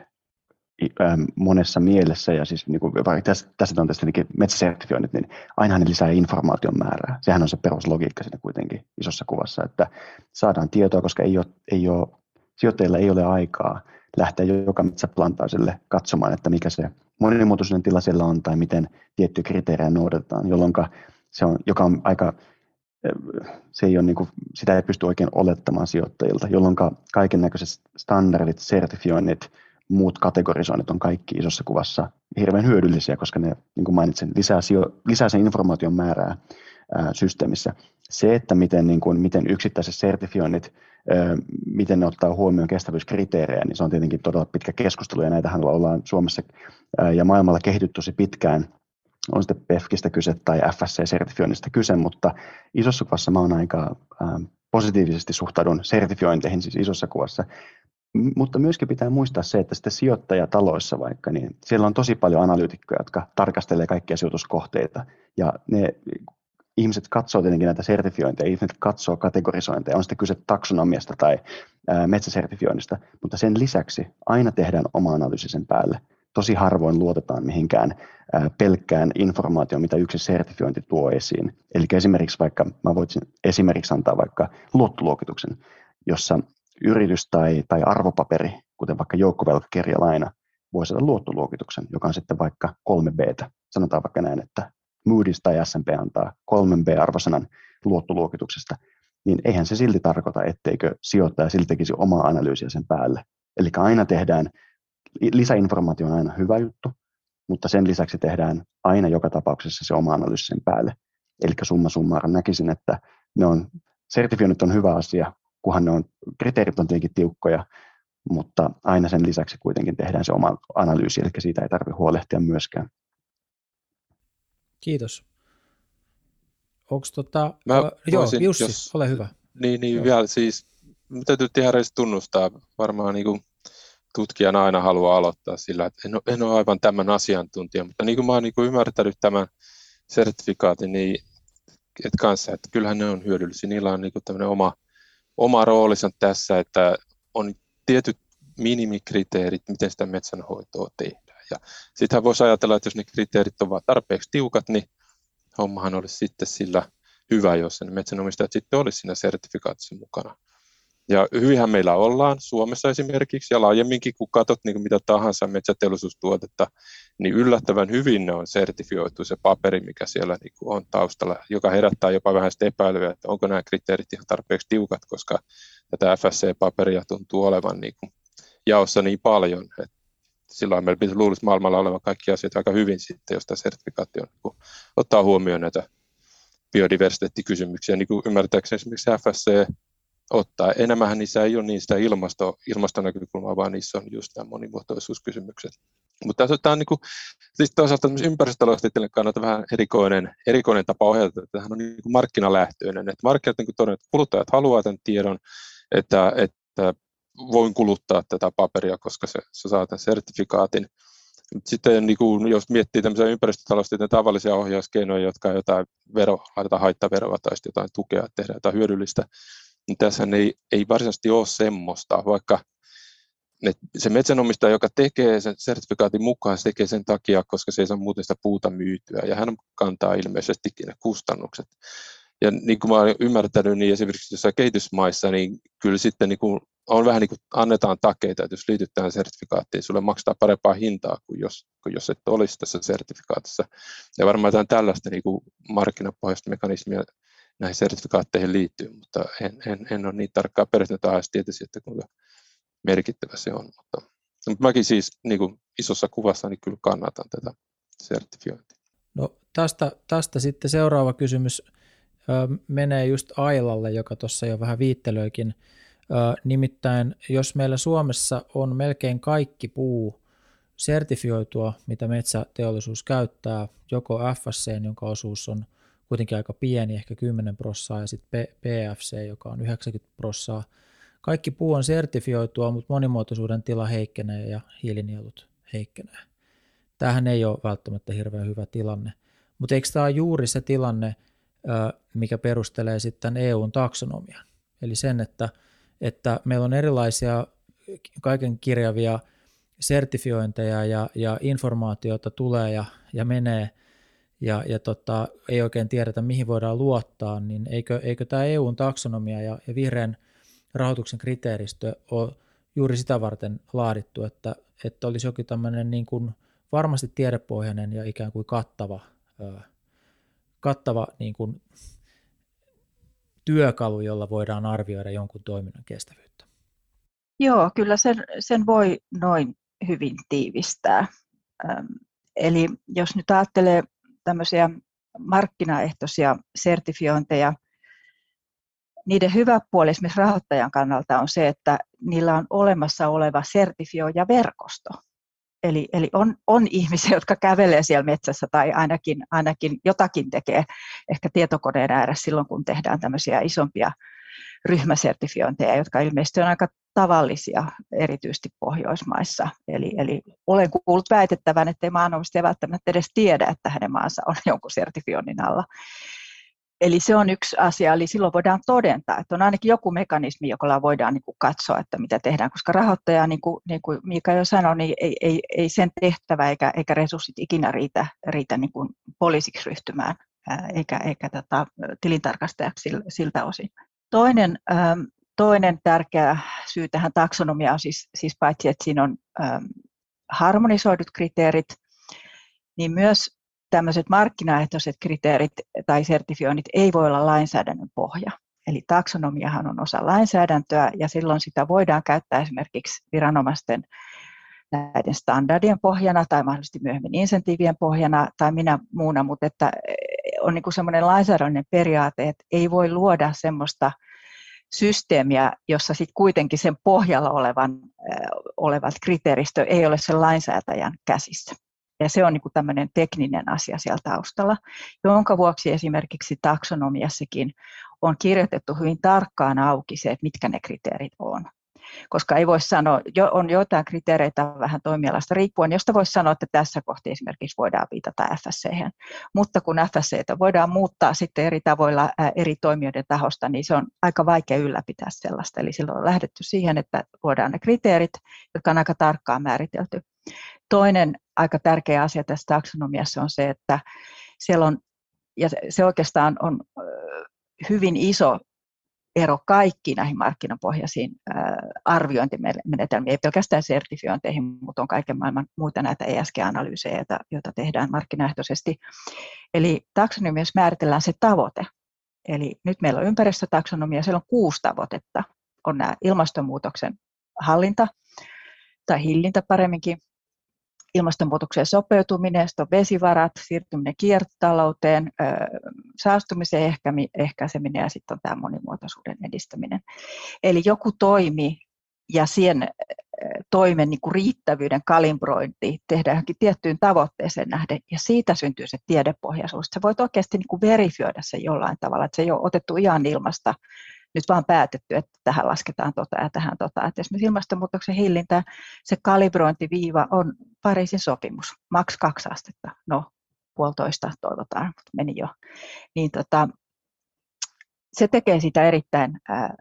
monessa mielessä, ja siis niin kuin, tässä, tässä on tästä metsäsertifioinnit, niin aina ne lisää informaation määrää. Sehän on se peruslogiikka siinä kuitenkin isossa kuvassa, että saadaan tietoa, koska ei ole, ei ole, sijoittajilla ei ole aikaa lähteä joka metsäplantaiselle katsomaan, että mikä se monimuotoisuuden tila siellä on tai miten tiettyjä kriteerejä noudatetaan, jolloin se on, joka on aika äh, se ei ole niin kuin, sitä ei pysty oikein olettamaan sijoittajilta, jolloin kaiken näköiset standardit, sertifioinnit, muut kategorisoinnit on kaikki isossa kuvassa hirveän hyödyllisiä, koska ne, niin kuin mainitsin, lisää, sijo, lisää sen informaation määrää ää, systeemissä. Se, että miten, niin kuin, miten yksittäiset sertifioinnit, ää, miten ne ottaa huomioon kestävyyskriteerejä, niin se on tietenkin todella pitkä keskustelu, ja näitähän ollaan Suomessa ää, ja maailmalla kehitytty tosi pitkään, on sitten PEFKistä kyse tai FSC-sertifioinnista kyse, mutta isossa kuvassa mä oon aika ää, positiivisesti suhtaudun sertifiointeihin siis isossa kuvassa, mutta myöskin pitää muistaa se, että sitten sijoittajataloissa vaikka, niin siellä on tosi paljon analyytikkoja, jotka tarkastelee kaikkia sijoituskohteita. Ja ne ihmiset katsoo tietenkin näitä sertifiointeja, ihmiset katsoo kategorisointeja, on sitten kyse taksonomiasta tai ää, metsäsertifioinnista, mutta sen lisäksi aina tehdään oma analyysi sen päälle. Tosi harvoin luotetaan mihinkään ää, pelkkään informaatioon, mitä yksi sertifiointi tuo esiin. Eli esimerkiksi vaikka, mä voisin esimerkiksi antaa vaikka luottoluokituksen, jossa yritys tai, tai arvopaperi, kuten vaikka joukkovelkakirjalaina, voi saada luottoluokituksen, joka on sitten vaikka 3B. Sanotaan vaikka näin, että Moody's tai S&P antaa 3B-arvosanan luottoluokituksesta, niin eihän se silti tarkoita, etteikö sijoittaja silti tekisi omaa analyysiä sen päälle. Eli aina tehdään, lisäinformaatio on aina hyvä juttu, mutta sen lisäksi tehdään aina joka tapauksessa se oma analyysi sen päälle. Eli summa summarum näkisin, että ne on, sertifioinnit on hyvä asia, kunhan ne on, kriteerit on tietenkin tiukkoja, mutta aina sen lisäksi kuitenkin tehdään se oma analyysi, eli siitä ei tarvitse huolehtia myöskään. Kiitos. Onko tota, Mä uh, joo, Jussi, jos, ole hyvä. Niin, niin joo. vielä siis, täytyy ihan tunnustaa, varmaan niin kuin tutkijana aina haluaa aloittaa sillä, että en ole, en ole aivan tämän asiantuntija, mutta niin kuin mä oon niin kuin ymmärtänyt tämän sertifikaatin, niin että kanssa, että kyllähän ne on hyödyllisiä, niillä on niin kuin tämmöinen oma oma roolinsa tässä, että on tietyt minimikriteerit, miten sitä metsänhoitoa tehdään. Ja sittenhän voisi ajatella, että jos ne kriteerit ovat tarpeeksi tiukat, niin hommahan olisi sitten sillä hyvä, jos ne metsänomistajat sitten olisi siinä sertifikaatissa mukana. Ja hyvinhän meillä ollaan Suomessa esimerkiksi ja laajemminkin, kun katsot niin kuin mitä tahansa metsäteollisuustuotetta, niin yllättävän hyvin ne on sertifioitu se paperi, mikä siellä niin kuin on taustalla, joka herättää jopa vähän sitä epäilyä, että onko nämä kriteerit ihan tarpeeksi tiukat, koska tätä FSC-paperia tuntuu olevan niin kuin jaossa niin paljon, että silloin meillä pitäisi luulisi maailmalla olevan kaikki asiat aika hyvin sitten, jos tämä sertifikaatti on, kun ottaa huomioon näitä biodiversiteettikysymyksiä, niin kuin ymmärtääkseni esimerkiksi FSC ottaa. Enemmän niissä ei ole sitä ilmasto, ilmastonäkökulmaa, vaan niissä on just nämä monimuotoisuuskysymykset. Mutta tämä on niin kuin, siis toisaalta ympäristötaloustieteiden kannalta vähän erikoinen, erikoinen tapa ohjata, että tämähän on niin kuin markkinalähtöinen. Että markkinat niin kuin että kuluttajat haluavat tämän tiedon, että, että voin kuluttaa tätä paperia, koska se, se saa tämän sertifikaatin. Sitten niin kuin, jos miettii tämmöisiä ympäristötaloustieteen tavallisia ohjauskeinoja, jotka on jotain vero, laitetaan haittaveroa tai jotain tukea, tehdään jotain hyödyllistä, niin tässä ei, ei varsinaisesti ole semmoista, vaikka se metsänomistaja, joka tekee sen sertifikaatin mukaan, se tekee sen takia, koska se ei saa muuten sitä puuta myytyä, ja hän kantaa ilmeisestikin ne kustannukset. Ja niin kuin mä olen ymmärtänyt, niin esimerkiksi jossain kehitysmaissa, niin kyllä sitten niin kuin on vähän niin kuin annetaan takeita, että jos liityt tähän sertifikaattiin, sulle maksaa parempaa hintaa kuin jos, kuin jos et olisi tässä sertifikaatissa. Ja varmaan jotain tällaista niin kuin markkinapohjaista mekanismia näihin sertifikaatteihin liittyy, mutta en, en, en ole niin tarkkaa perehtynyt aiheesta tietysti, että kuinka merkittävä se on. Mutta, mutta mäkin siis niin kuin isossa kuvassa niin kyllä kannatan tätä sertifiointia. No tästä, tästä sitten seuraava kysymys ö, menee just Ailalle, joka tuossa jo vähän viittelöikin. Ö, nimittäin jos meillä Suomessa on melkein kaikki puu sertifioitua, mitä metsäteollisuus käyttää, joko FSC, jonka osuus on kuitenkin aika pieni, ehkä 10 prossaa, ja sitten PFC, joka on 90 prossaa. Kaikki puu on sertifioitua, mutta monimuotoisuuden tila heikkenee ja hiilinielut heikkenee. Tämähän ei ole välttämättä hirveän hyvä tilanne. Mutta eikö tämä ole juuri se tilanne, mikä perustelee sitten EUn taksonomian? Eli sen, että, että meillä on erilaisia kaiken kirjavia sertifiointeja ja, ja informaatiota tulee ja, ja menee – ja, ja tota, ei oikein tiedetä, mihin voidaan luottaa, niin eikö, eikö tämä EUn taksonomia ja, ja vihreän rahoituksen kriteeristö ole juuri sitä varten laadittu, että, että olisi jokin tämmöinen niin kuin varmasti tiedepohjainen ja ikään kuin kattava, kattava niin kuin työkalu, jolla voidaan arvioida jonkun toiminnan kestävyyttä. Joo, kyllä sen, sen voi noin hyvin tiivistää. Eli jos nyt ajattelee tämmöisiä markkinaehtoisia sertifiointeja. Niiden hyvä puoli esimerkiksi rahoittajan kannalta on se, että niillä on olemassa oleva sertifioijaverkosto. Eli, eli on, on ihmisiä, jotka kävelee siellä metsässä tai ainakin, ainakin jotakin tekee ehkä tietokoneen ääressä silloin, kun tehdään tämmöisiä isompia ryhmäsertifiointeja, jotka ilmeisesti on aika tavallisia, erityisesti Pohjoismaissa. Eli, eli olen kuullut väitettävän, että ei maanomistaja välttämättä edes tiedä, että hänen maansa on jonkun sertifioinnin alla. Eli se on yksi asia, eli silloin voidaan todentaa, että on ainakin joku mekanismi, jolla voidaan niin kuin katsoa, että mitä tehdään, koska rahoittaja, niin kuin, niin kuin Miika jo sanoi, niin ei, ei, ei sen tehtävä eikä, eikä resurssit ikinä riitä, riitä niin kuin poliisiksi ryhtymään, eikä, eikä tota, tilintarkastajaksi siltä osin. Toinen, ähm, toinen tärkeä syy tähän taksonomiaan on siis, siis paitsi, että siinä on ähm, harmonisoidut kriteerit, niin myös tämmöiset markkinaehtoiset kriteerit tai sertifioinnit ei voi olla lainsäädännön pohja. Eli taksonomiahan on osa lainsäädäntöä ja silloin sitä voidaan käyttää esimerkiksi viranomaisten näiden standardien pohjana tai mahdollisesti myöhemmin insentiivien pohjana tai minä muuna, mutta että on niin semmoinen lainsäädännön periaate, että ei voi luoda semmoista systeemiä, jossa sitten kuitenkin sen pohjalla olevan, olevat kriteeristö ei ole sen lainsäätäjän käsissä. Ja se on niin kuin tämmöinen tekninen asia siellä taustalla, jonka vuoksi esimerkiksi taksonomiassakin on kirjoitettu hyvin tarkkaan auki se, että mitkä ne kriteerit on koska ei voi sanoa, jo, on jotain kriteereitä vähän toimialasta riippuen, josta voisi sanoa, että tässä kohti esimerkiksi voidaan viitata FSC. Mutta kun FSC voidaan muuttaa sitten eri tavoilla eri toimijoiden tahosta, niin se on aika vaikea ylläpitää sellaista. Eli silloin on lähdetty siihen, että luodaan ne kriteerit, jotka on aika tarkkaan määritelty. Toinen aika tärkeä asia tässä taksonomiassa on se, että siellä on, ja se oikeastaan on hyvin iso ero kaikki näihin markkinapohjaisiin arviointimenetelmiin, ei pelkästään sertifiointeihin, mutta on kaiken maailman muita näitä ESG-analyysejä, joita, joita tehdään markkinaehtoisesti. Eli taksonomiassa määritellään se tavoite. Eli nyt meillä on ympäristötaksonomia, siellä on kuusi tavoitetta. On nämä ilmastonmuutoksen hallinta tai hillintä paremminkin, ilmastonmuutokseen sopeutuminen, on vesivarat, siirtyminen kiertotalouteen, saastumisen ehkäiseminen ja sitten on tämä monimuotoisuuden edistäminen. Eli joku toimi ja sen toimen niin kuin riittävyyden kalibrointi tehdään johonkin tiettyyn tavoitteeseen nähden, ja siitä syntyy se tiedepohjaisuus. Sä voit oikeasti niin kuin verifioida se jollain tavalla, että se ei ole otettu ihan ilmasta nyt vaan päätetty, että tähän lasketaan tota ja tähän tota. Että esimerkiksi ilmastonmuutoksen hillintä, se kalibrointiviiva on Pariisin sopimus, maks kaksi astetta, no puolitoista toivotaan, mutta meni jo. Niin tota, se tekee sitä erittäin ää,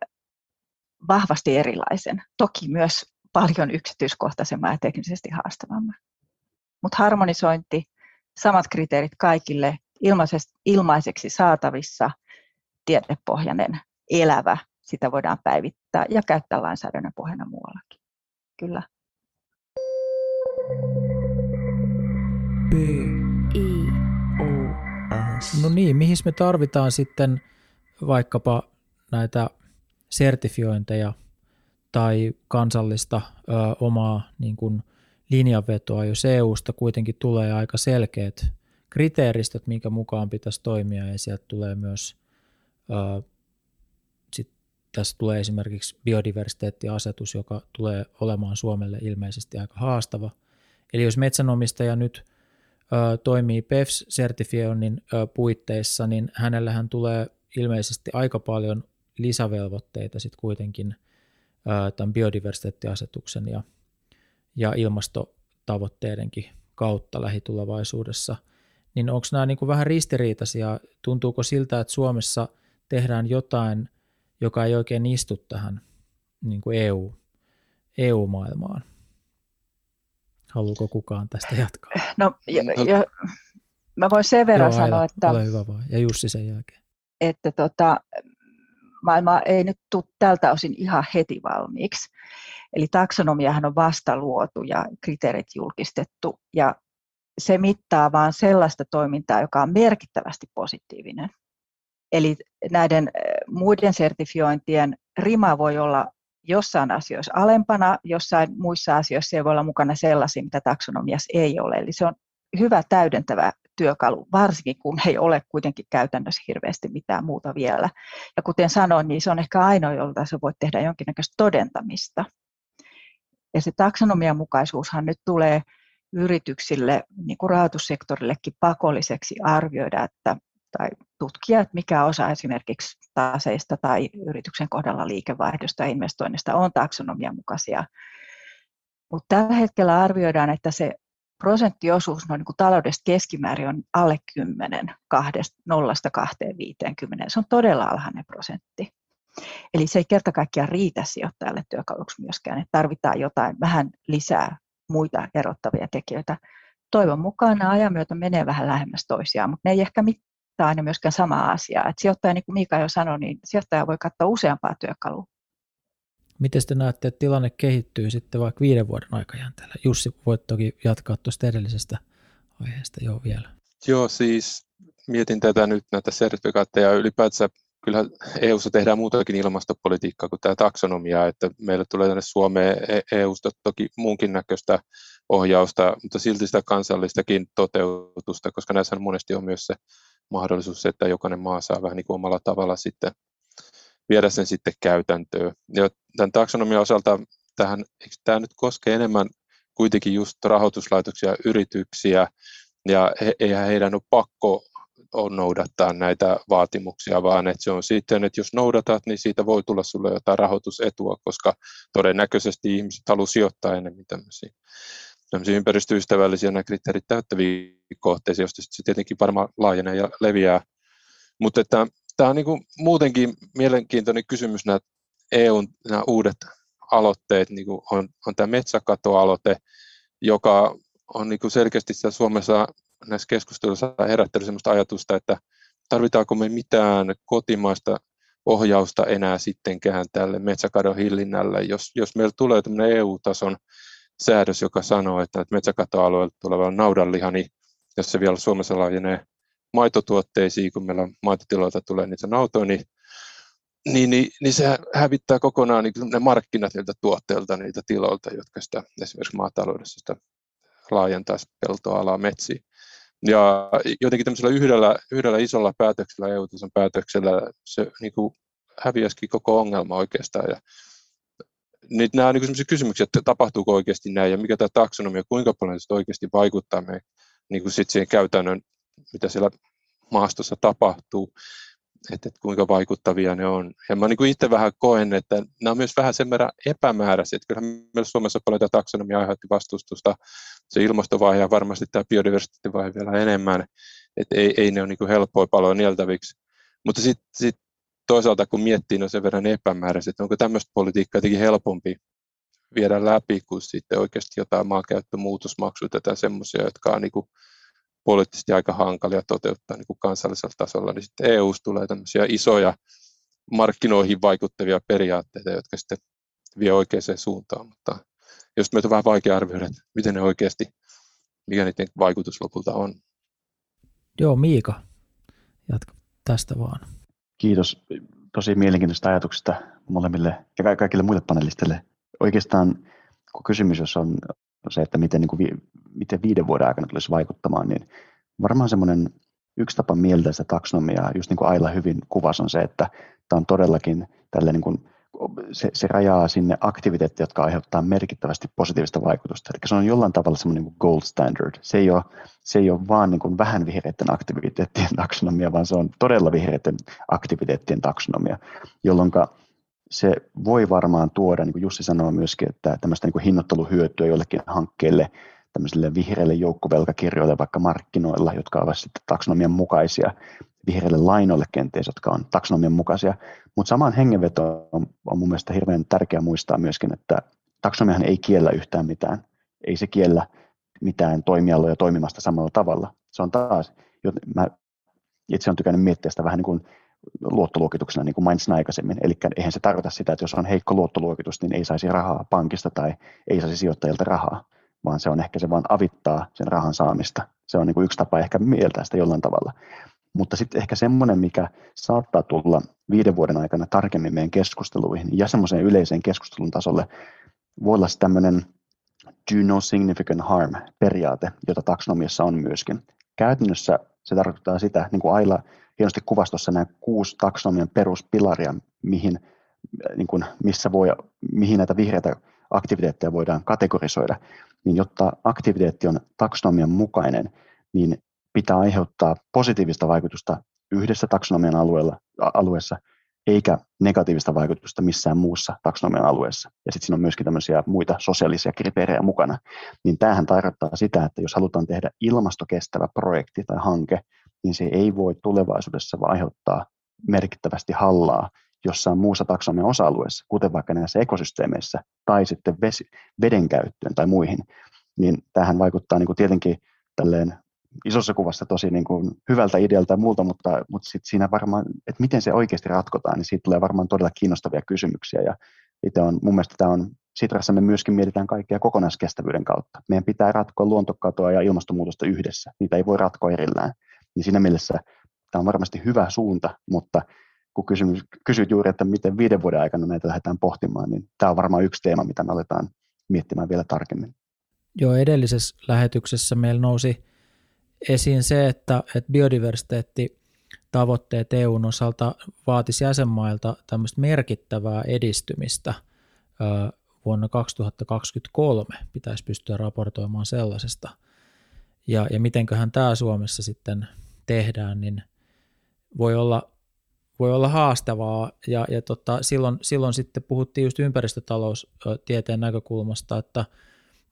vahvasti erilaisen. Toki myös paljon yksityiskohtaisemman ja teknisesti haastavamman. Mutta harmonisointi, samat kriteerit kaikille, ilmaiseksi saatavissa, tiedepohjainen elävä, sitä voidaan päivittää ja käyttää lainsäädännön pohjana muuallakin. Kyllä. B. I. O. S. No niin, mihin me tarvitaan sitten vaikkapa näitä sertifiointeja tai kansallista ö, omaa niin kuin linjanvetoa, jos EUsta kuitenkin tulee aika selkeät kriteeristöt, minkä mukaan pitäisi toimia, ja sieltä tulee myös, ö, tässä tulee esimerkiksi biodiversiteettiasetus, joka tulee olemaan Suomelle ilmeisesti aika haastava. Eli jos metsänomistaja nyt ö, toimii PEFS-sertifioinnin ö, puitteissa, niin hänellähän tulee ilmeisesti aika paljon lisävelvoitteita sitten kuitenkin tämän biodiversiteettiasetuksen ja, ja ilmastotavoitteidenkin kautta lähitulevaisuudessa, niin onko nämä niin kuin vähän ristiriitaisia? Tuntuuko siltä, että Suomessa tehdään jotain, joka ei oikein istu tähän niin kuin EU, EU-maailmaan? Haluuko kukaan tästä jatkaa? No, ja, ja, mä voin sen verran Joo, sanoa, aina, että... Ole hyvä vaan. Ja Jussi sen jälkeen. Että tota, maailma ei nyt tule tältä osin ihan heti valmiiksi. Eli taksonomiahan on vasta luotu ja kriteerit julkistettu ja se mittaa vain sellaista toimintaa, joka on merkittävästi positiivinen. Eli näiden eh, muiden sertifiointien rima voi olla jossain asioissa alempana, jossain muissa asioissa ei voi olla mukana sellaisia, mitä taksonomiassa ei ole. Eli se on hyvä täydentävä työkalu, varsinkin kun ei ole kuitenkin käytännössä hirveästi mitään muuta vielä. Ja kuten sanoin, niin se on ehkä ainoa, jolta se voi tehdä jonkinnäköistä todentamista. Ja se taksonomian mukaisuushan nyt tulee yrityksille, niin kuin rahoitussektorillekin pakolliseksi arvioida, että, tai tutkia, että mikä osa esimerkiksi taseista tai yrityksen kohdalla liikevaihdosta ja investoinnista on taksonomian mukaisia. Mutta tällä hetkellä arvioidaan, että se prosenttiosuus noin niin kuin taloudesta keskimäärin on alle 10, 0 50. Se on todella alhainen prosentti. Eli se ei kerta kaikkiaan riitä sijoittajalle työkaluksi myöskään, että tarvitaan jotain vähän lisää muita erottavia tekijöitä. Toivon mukaan nämä ajan myötä menee vähän lähemmäs toisiaan, mutta ne ei ehkä mittaa aina myöskään samaa asiaa. Et sijoittaja, niin kuin Miika jo sanoi, niin sijoittaja voi katsoa useampaa työkalua. Miten te näette, että tilanne kehittyy sitten vaikka viiden vuoden aikajänteellä? Jussi, voit toki jatkaa tuosta edellisestä aiheesta jo vielä. Joo, siis mietin tätä nyt, näitä sertifikaatteja ylipäätään kyllähän EU-ssa tehdään muutakin ilmastopolitiikkaa kuin tämä taksonomia, että meille tulee tänne Suomeen EU-sta e toki muunkin näköistä ohjausta, mutta silti sitä kansallistakin toteutusta, koska näissä monesti on myös se mahdollisuus, että jokainen maa saa vähän niin kuin omalla tavalla sitten viedä sen sitten käytäntöön. Ja tämän taksonomian osalta tähän, eikö tämä nyt koskee enemmän kuitenkin just rahoituslaitoksia ja yrityksiä, ja eihän heidän ole pakko on noudattaa näitä vaatimuksia, vaan että se on sitten, että jos noudatat, niin siitä voi tulla sulle jotain rahoitusetua, koska todennäköisesti ihmiset haluaa sijoittaa enemmän tämmöisiin ympäristöystävällisiä nämä kriteerit täyttäviin kohteisiin, joista se tietenkin varmaan laajenee ja leviää. Mutta että tämä on niin kuin muutenkin mielenkiintoinen kysymys, nämä EUn nämä uudet aloitteet, niin kuin on, on tämä metsäkatoaloite, joka on niin kuin selkeästi Suomessa näissä keskusteluissa herättänyt sellaista ajatusta, että tarvitaanko me mitään kotimaista ohjausta enää sittenkään tälle metsäkadon hillinnälle, jos, jos meillä tulee tämmöinen EU-tason säädös, joka sanoo, että metsäkatoalueelta tuleva naudanliha, niin jos se vielä Suomessa laajenee maitotuotteisiin, kun meillä maitotiloilta tulee niitä nautoja, niin, niin, niin, niin se hävittää kokonaan niin ne markkinat niiltä tuotteilta, niiltä tiloilta, jotka sitä esimerkiksi maataloudessa sitä laajentaisi peltoalaa metsiin. Ja jotenkin tämmöisellä yhdellä, yhdellä isolla päätöksellä, EU-tason päätöksellä, se niin kuin häviäisikin koko ongelma oikeastaan. Ja niin nämä on niin kysymyksiä, että tapahtuuko oikeasti näin ja mikä tämä taksonomia, kuinka paljon se oikeasti vaikuttaa me, niin kuin sit siihen käytännön, mitä siellä maastossa tapahtuu että, että kuinka vaikuttavia ne on. Ja mä niin itse vähän koen, että nämä on myös vähän sen verran epämääräisiä, että kyllähän meillä Suomessa paljon tätä taksonomia aiheutti vastustusta, se ilmastovaihe ja varmasti tämä biodiversiteettivaihe vielä enemmän, että ei, ei ne ole niin helppoja paloja nieltäviksi. Mutta sitten sit toisaalta kun miettii, ne on sen verran epämääräisiä, että onko tämmöistä politiikkaa jotenkin helpompi viedä läpi, kuin sitten oikeasti jotain maankäyttömuutosmaksuja tai semmoisia, jotka on niin kuin poliittisesti aika hankalia toteuttaa niin kuin kansallisella tasolla, niin sitten EU tulee tämmöisiä isoja markkinoihin vaikuttavia periaatteita, jotka sitten vie oikeaan suuntaan, mutta jos meitä on vähän vaikea arvioida, että miten ne oikeasti, mikä niiden vaikutus lopulta on. Joo, Miika, jatka tästä vaan. Kiitos tosi mielenkiintoista ajatuksista molemmille ja kaikille muille panelisteille. Oikeastaan kun kysymys jos on se, että miten, niin kuin, miten viiden vuoden aikana tulisi vaikuttamaan, niin varmaan semmoinen yksi tapa mieltää sitä taksonomiaa, just niin kuin Aila hyvin kuvasi, on se, että tämä on todellakin tälle niin kuin, se, se rajaa sinne aktiviteetteja, jotka aiheuttaa merkittävästi positiivista vaikutusta. Eli se on jollain tavalla semmoinen niin gold standard. Se ei ole, se ei ole vaan niin kuin vähän vihreiden aktiviteettien taksonomia, vaan se on todella vihreiden aktiviteettien taksonomia, jolloin se voi varmaan tuoda, niin kuin Jussi sanoo myöskin, että tämmöistä niin hinnoitteluhyötyä jollekin hankkeelle, tämmöisille vihreille joukkovelkakirjoille vaikka markkinoilla, jotka ovat sitten taksonomian mukaisia, vihreille lainoille kenties, jotka on taksonomian mukaisia. Mutta samaan hengenveto on, on mun mielestä hirveän tärkeää muistaa myöskin, että taksonomiahan ei kiellä yhtään mitään. Ei se kiellä mitään toimialoja toimimasta samalla tavalla. Se on taas, mä itse olen tykännyt miettiä sitä vähän niin kuin luottoluokituksena, niin kuin mainitsin aikaisemmin. Eli eihän se tarkoita sitä, että jos on heikko luottoluokitus, niin ei saisi rahaa pankista tai ei saisi sijoittajilta rahaa, vaan se on ehkä se vaan avittaa sen rahan saamista. Se on niin kuin yksi tapa ehkä mieltää sitä jollain tavalla. Mutta sitten ehkä semmoinen, mikä saattaa tulla viiden vuoden aikana tarkemmin meidän keskusteluihin ja semmoiseen yleiseen keskustelun tasolle, voi olla tämmöinen do no significant harm periaate, jota taksonomiassa on myöskin. Käytännössä se tarkoittaa sitä, niin kuin Aila hienosti kuvastossa nämä kuusi taksonomian peruspilaria, mihin, niin kuin, missä voi, mihin näitä vihreitä aktiviteetteja voidaan kategorisoida, niin jotta aktiviteetti on taksonomian mukainen, niin pitää aiheuttaa positiivista vaikutusta yhdessä taksonomian alueella, alueessa, eikä negatiivista vaikutusta missään muussa taksonomian alueessa. Ja sitten siinä on myöskin tämmöisiä muita sosiaalisia kriteerejä mukana. Niin tämähän tarkoittaa sitä, että jos halutaan tehdä ilmastokestävä projekti tai hanke, niin se ei voi tulevaisuudessa aiheuttaa merkittävästi hallaa jossain muussa taksonomian osa-alueessa, kuten vaikka näissä ekosysteemeissä tai sitten vesi, veden käyttöön tai muihin, niin tähän vaikuttaa niin kuin tietenkin tälleen isossa kuvassa tosi niin kuin hyvältä idealta ja muulta, mutta, mutta sit siinä varmaan, että miten se oikeasti ratkotaan, niin siitä tulee varmaan todella kiinnostavia kysymyksiä. Ja itse on, mun mielestä tämä on, Sitrassa me myöskin mietitään kaikkea kokonaiskestävyyden kautta. Meidän pitää ratkoa luontokatoa ja ilmastonmuutosta yhdessä. Niitä ei voi ratkoa erillään. Niin siinä mielessä tämä on varmasti hyvä suunta, mutta kun kysymys, kysyt juuri, että miten viiden vuoden aikana näitä lähdetään pohtimaan, niin tämä on varmaan yksi teema, mitä me aletaan miettimään vielä tarkemmin. Joo, edellisessä lähetyksessä meillä nousi esiin se, että, että biodiversiteetti tavoitteet EUn osalta vaatisi jäsenmailta tämmöistä merkittävää edistymistä vuonna 2023 pitäisi pystyä raportoimaan sellaisesta. Ja, ja mitenköhän tämä Suomessa sitten tehdään, niin voi olla, voi olla haastavaa. Ja, ja tota, silloin, silloin sitten puhuttiin just ympäristötaloustieteen näkökulmasta, että –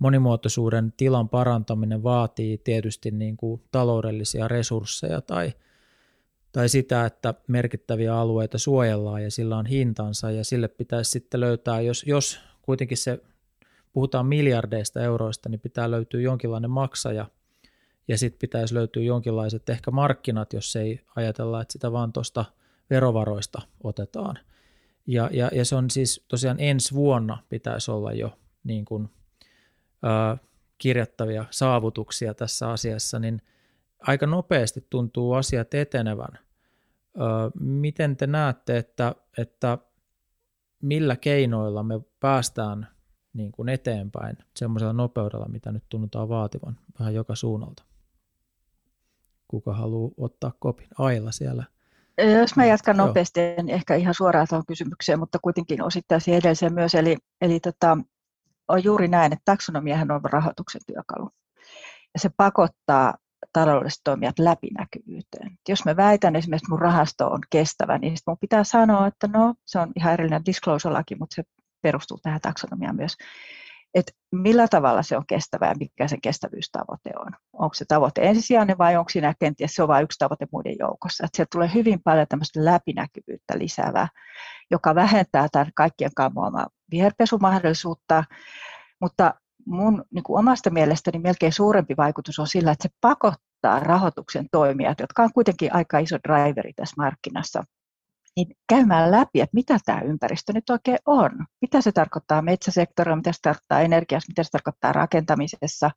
monimuotoisuuden tilan parantaminen vaatii tietysti niin kuin taloudellisia resursseja tai, tai sitä, että merkittäviä alueita suojellaan ja sillä on hintansa ja sille pitäisi sitten löytää, jos, jos kuitenkin se puhutaan miljardeista euroista, niin pitää löytyä jonkinlainen maksaja ja sitten pitäisi löytyä jonkinlaiset ehkä markkinat, jos ei ajatella, että sitä vaan tuosta verovaroista otetaan. Ja, ja, ja se on siis tosiaan ensi vuonna pitäisi olla jo niin kuin kirjattavia saavutuksia tässä asiassa, niin aika nopeasti tuntuu asiat etenevän. Miten te näette, että, että millä keinoilla me päästään niin kuin eteenpäin semmoisella nopeudella, mitä nyt tunnutaan vaativan vähän joka suunnalta? Kuka haluaa ottaa kopin? Aila siellä. Jos mä jatkan nopeasti, en ehkä ihan suoraan tuohon kysymykseen, mutta kuitenkin osittain siihen edelliseen myös. Eli, eli tota, on juuri näin, että taksonomiahan on rahoituksen työkalu. Ja se pakottaa taloudelliset toimijat läpinäkyvyyteen. Jos mä väitän esimerkiksi, että mun rahasto on kestävä, niin mun pitää sanoa, että no, se on ihan erillinen disclosure-laki, mutta se perustuu tähän taksonomiaan myös. Että millä tavalla se on kestävä ja mikä se kestävyystavoite on. Onko se tavoite ensisijainen vai onko siinä kenties se on vain yksi tavoite muiden joukossa. Että sieltä tulee hyvin paljon tämmöistä läpinäkyvyyttä lisäävää, joka vähentää tämän kaikkien kammoamaa viherpesumahdollisuutta, mutta mun niin kuin omasta mielestäni melkein suurempi vaikutus on sillä, että se pakottaa rahoituksen toimijat, jotka on kuitenkin aika iso driveri tässä markkinassa, niin käymään läpi, että mitä tämä ympäristö nyt oikein on. Mitä se tarkoittaa metsäsektorilla, mitä se tarkoittaa energiassa, mitä se tarkoittaa rakentamisessa.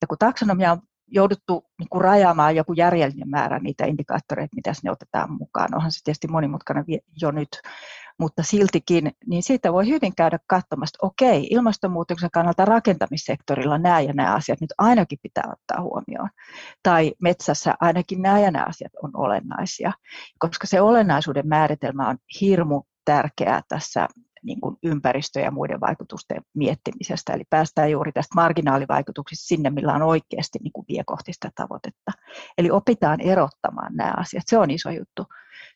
Ja kun taksonomia on jouduttu niin kuin rajaamaan joku järjellinen määrä niitä indikaattoreita, mitä ne otetaan mukaan. Onhan se tietysti monimutkainen jo nyt, mutta siltikin, niin siitä voi hyvin käydä katsomassa, että okei, ilmastonmuutoksen kannalta rakentamissektorilla nämä ja nämä asiat nyt ainakin pitää ottaa huomioon. Tai metsässä ainakin nämä ja nämä asiat on olennaisia, koska se olennaisuuden määritelmä on hirmu tärkeää tässä niin kuin ympäristö- ja muiden vaikutusten miettimisestä. Eli päästään juuri tästä marginaalivaikutuksista sinne, millä on oikeasti niin kuin vie kohti sitä tavoitetta. Eli opitaan erottamaan nämä asiat. Se on iso juttu.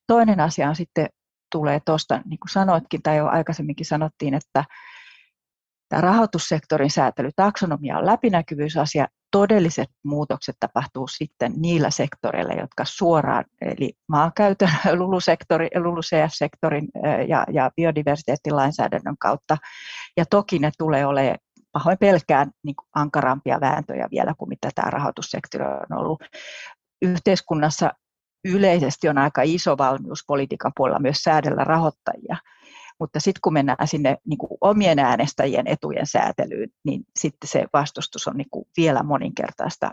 Toinen asia on sitten tulee tuosta, niin kuin sanoitkin tai jo aikaisemminkin sanottiin, että tämä rahoitussektorin säätely, taksonomia on läpinäkyvyysasia, todelliset muutokset tapahtuu sitten niillä sektoreilla, jotka suoraan, eli maankäytön, LULUCF-sektorin ja, ja biodiversiteettilainsäädännön kautta. Ja toki ne tulee olemaan pahoin pelkään niin ankarampia vääntöjä vielä kuin mitä tämä rahoitussektori on ollut. Yhteiskunnassa yleisesti on aika iso valmius politiikan puolella myös säädellä rahoittajia. Mutta sitten kun mennään sinne niin kuin omien äänestäjien etujen säätelyyn, niin sitten se vastustus on niin kuin vielä moninkertaista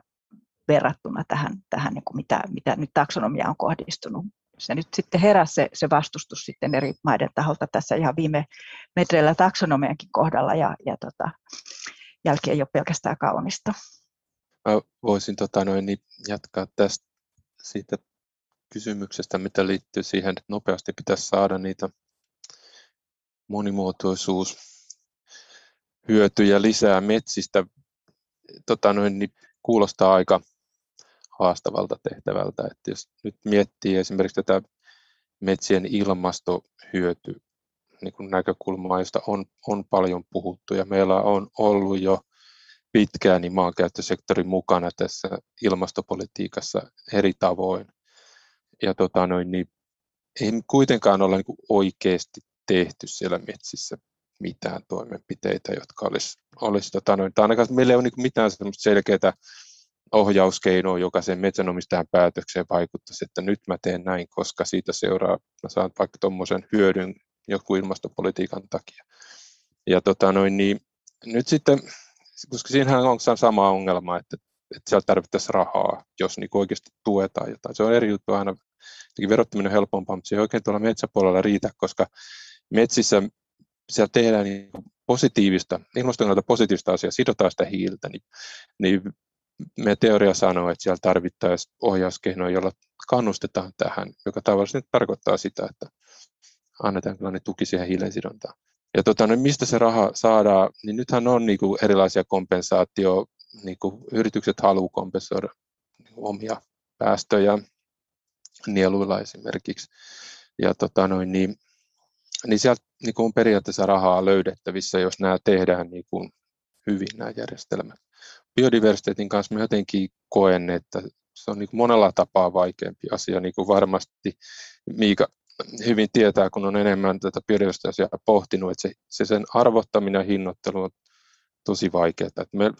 verrattuna tähän, tähän niin kuin mitä, mitä nyt taksonomia on kohdistunut. Se nyt sitten heräsi se, se vastustus sitten eri maiden taholta tässä ihan viime metreillä taksonomiankin kohdalla ja, ja tota, jälki ei ole pelkästään kaunista. Mä voisin tota noin, niin jatkaa tästä siitä kysymyksestä, mitä liittyy siihen, että nopeasti pitäisi saada niitä monimuotoisuus hyötyjä lisää metsistä. Tota noin, niin kuulostaa aika haastavalta tehtävältä. Että jos nyt miettii esimerkiksi tätä metsien ilmastohyöty niin näkökulmaa, josta on, on paljon puhuttu ja meillä on ollut jo pitkään niin maankäyttösektori mukana tässä ilmastopolitiikassa eri tavoin ja tota noin, niin ei kuitenkaan ole niin oikeasti tehty siellä metsissä mitään toimenpiteitä, jotka olisi, olisi tota noin, tai ainakaan meillä ei ole niin mitään selkeää ohjauskeinoa, joka sen metsänomistajan päätökseen vaikuttaisi, että nyt mä teen näin, koska siitä seuraa, mä saan vaikka tuommoisen hyödyn joku ilmastopolitiikan takia. Ja tota noin, niin nyt sitten, koska siinähän on sama ongelma, että että siellä tarvittaisiin rahaa, jos niin oikeasti tuetaan jotain. Se on eri juttu aina, verottaminen on helpompaa, mutta se ei oikein tuolla metsäpuolella riitä, koska metsissä siellä tehdään niin positiivista, ilmaston positiivista asiaa, sidotaan sitä hiiltä, niin, niin me teoria sanoo, että siellä tarvittaisiin ohjauskeinoja, jolla kannustetaan tähän, joka tavallaan nyt tarkoittaa sitä, että annetaan kyllä tuki siihen hiilensidontaan. Ja tota, no mistä se raha saadaan, niin nythän on niin kuin erilaisia kompensaatio niin kuin yritykset haluaa kompensoida omia päästöjä nieluilla esimerkiksi. Ja tota noin, niin, niin sieltä niin on periaatteessa rahaa löydettävissä, jos nämä tehdään niin kuin hyvin nämä järjestelmät. Biodiversiteetin kanssa mä jotenkin koen, että se on niin kuin monella tapaa vaikeampi asia, niin kuin varmasti Miika hyvin tietää, kun on enemmän tätä biodiversiteettiasiaa pohtinut, että se, se sen arvottaminen ja hinnoittelu on tosi vaikeaa. me,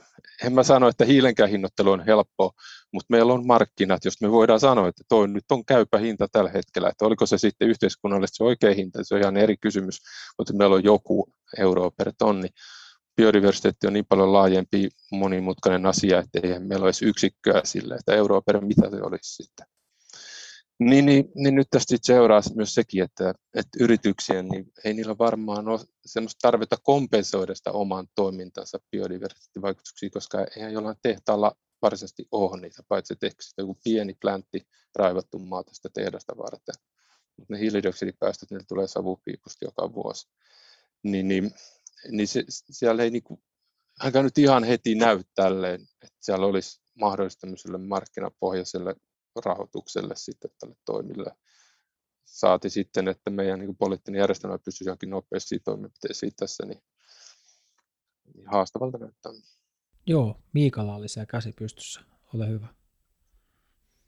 en mä sano, että hiilenkään hinnoittelu on helppoa, mutta meillä on markkinat, jos me voidaan sanoa, että toi nyt on käypä hinta tällä hetkellä, että oliko se sitten yhteiskunnallisesti se oikea hinta, se on ihan eri kysymys, mutta meillä on joku euro per tonni. Biodiversiteetti on niin paljon laajempi monimutkainen asia, että ei meillä olisi yksikköä sille, että euro per mitä se olisi sitten. Niin, niin, niin nyt tästä seuraa myös sekin, että, että yrityksien, niin ei niillä varmaan ole sellaista tarvetta kompensoida sitä oman toimintansa biodiversiteettivaikutuksia, koska ei jollain tehtaalla varsinaisesti ole niitä, paitsi teksti joku pieni pläntti raivattu maa tästä tehdasta varten. Mutta ne hiilidioksidipäästöt, niillä tulee savupiipusta joka vuosi. Niin, niin, niin se, siellä ei niinku, ainakaan nyt ihan heti näy tälleen, että siellä olisi mahdollista markkinapohjaiselle rahoitukselle sitten tälle toimille. Saati sitten, että meidän niin poliittinen järjestelmä pystyisi johonkin nopeasti toimenpiteisiin tässä, niin, niin haastavalta näyttää. Joo, Miikalla oli siellä käsi pystyssä. Ole hyvä.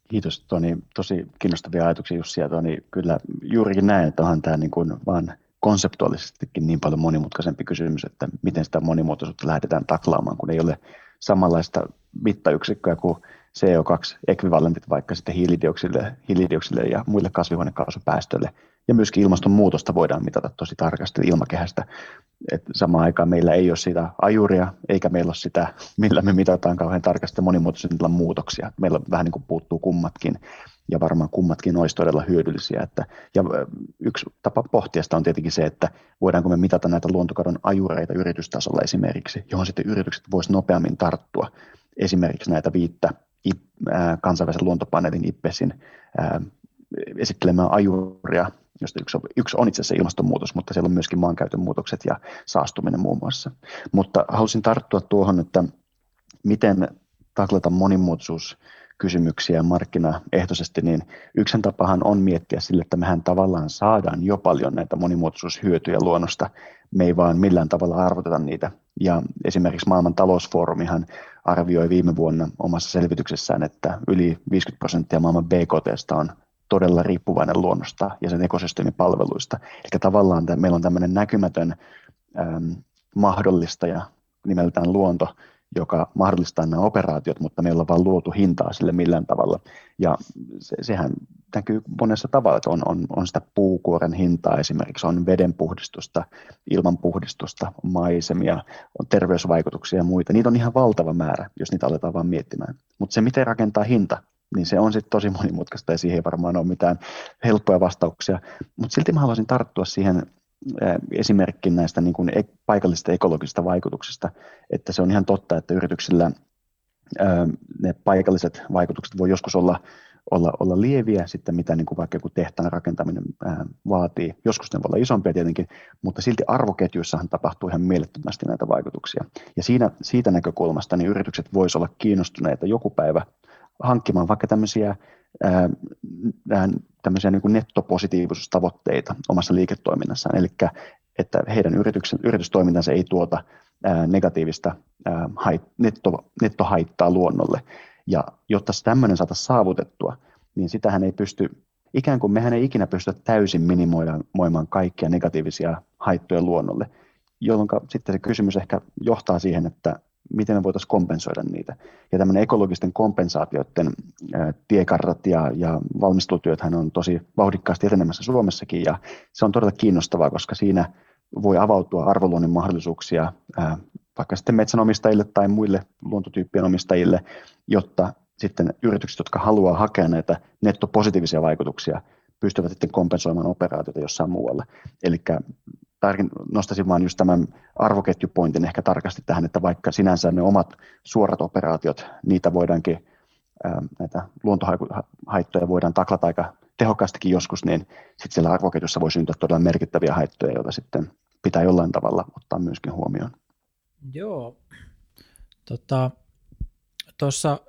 Kiitos Toni. Tosi kiinnostavia ajatuksia Jussi ja Toni. Kyllä juurikin näin, että onhan tämä niin kuin vaan konseptuaalisestikin niin paljon monimutkaisempi kysymys, että miten sitä monimuotoisuutta lähdetään taklaamaan, kun ei ole samanlaista mittayksikköä kuin CO2-ekvivalentit vaikka sitten hiilidioksidille, hiilidioksidille ja muille kasvihuonekaasupäästöille. Ja myöskin ilmastonmuutosta voidaan mitata tosi tarkasti ilmakehästä. Et samaan aikaan meillä ei ole sitä ajuria, eikä meillä ole sitä, millä me mitataan kauhean tarkasti monimuotoisen muutoksia. Meillä vähän niin kuin puuttuu kummatkin ja varmaan kummatkin olisi todella hyödyllisiä. Että, ja yksi tapa pohtia sitä on tietenkin se, että voidaanko me mitata näitä luontokadon ajureita yritystasolla esimerkiksi, johon sitten yritykset voisivat nopeammin tarttua. Esimerkiksi näitä viittä kansainvälisen luontopaneelin IPPESin esittelemään ajuria, josta yksi on, yksi on itse asiassa ilmastonmuutos, mutta siellä on myöskin maankäytön muutokset ja saastuminen muun muassa. Mutta halusin tarttua tuohon, että miten taklata monimuotoisuus kysymyksiä markkinaehtoisesti, niin yksi tapahan on miettiä sille, että mehän tavallaan saadaan jo paljon näitä monimuotoisuushyötyjä luonnosta. Me ei vaan millään tavalla arvoteta niitä. Ja esimerkiksi maailman talousfoorumihan arvioi viime vuonna omassa selvityksessään, että yli 50 prosenttia maailman BKT on todella riippuvainen luonnosta ja sen ekosysteemipalveluista. Eli tavallaan meillä on tämmöinen näkymätön ähm, mahdollistaja nimeltään luonto, joka mahdollistaa nämä operaatiot, mutta meillä on vain luotu hintaa sille millään tavalla. Ja se, sehän näkyy monessa tavalla, että on, on, on sitä puukuoren hintaa esimerkiksi, on vedenpuhdistusta, ilmanpuhdistusta, maisemia, on terveysvaikutuksia ja muita. Niitä on ihan valtava määrä, jos niitä aletaan vaan miettimään. Mutta se, miten rakentaa hinta, niin se on sitten tosi monimutkaista ja siihen ei varmaan ole mitään helppoja vastauksia. Mutta silti mä haluaisin tarttua siihen esimerkki näistä niin kuin paikallisista ekologisista vaikutuksista, että se on ihan totta, että yrityksillä ne paikalliset vaikutukset voi joskus olla, olla, olla lieviä sitten, mitä niin kuin vaikka joku tehtaan rakentaminen vaatii. Joskus ne voi olla isompia tietenkin, mutta silti arvoketjuissahan tapahtuu ihan mielettömästi näitä vaikutuksia. Ja siinä, siitä näkökulmasta niin yritykset voisivat olla kiinnostuneita joku päivä hankkimaan vaikka tämmöisiä tämmöisiä niin kuin nettopositiivisuustavoitteita omassa liiketoiminnassaan, eli että heidän yrityksen, yritystoimintansa ei tuota ää, negatiivista ää, hait, netto, nettohaittaa luonnolle. Ja jotta tämmöinen saataisiin saavutettua, niin sitähän ei pysty, ikään kuin mehän ei ikinä pystytä täysin minimoimaan kaikkia negatiivisia haittoja luonnolle, jolloin sitten se kysymys ehkä johtaa siihen, että miten me voitaisiin kompensoida niitä. Ja tämmöinen ekologisten kompensaatioiden tiekartat ja, ja valmistelutyöthän on tosi vauhdikkaasti etenemässä Suomessakin, ja se on todella kiinnostavaa, koska siinä voi avautua arvoluonnin mahdollisuuksia vaikka sitten metsänomistajille tai muille luontotyyppien omistajille, jotta sitten yritykset, jotka haluaa hakea näitä nettopositiivisia vaikutuksia, pystyvät sitten kompensoimaan operaatioita jossain muualla. Eli nostaisin vain just tämän arvoketjupointin ehkä tarkasti tähän, että vaikka sinänsä ne omat suorat operaatiot, niitä voidaankin, näitä luontohaittoja voidaan taklata aika tehokkaastikin joskus, niin sitten siellä arvoketjussa voi syntyä todella merkittäviä haittoja, joita sitten pitää jollain tavalla ottaa myöskin huomioon. Joo. Tota, tuossa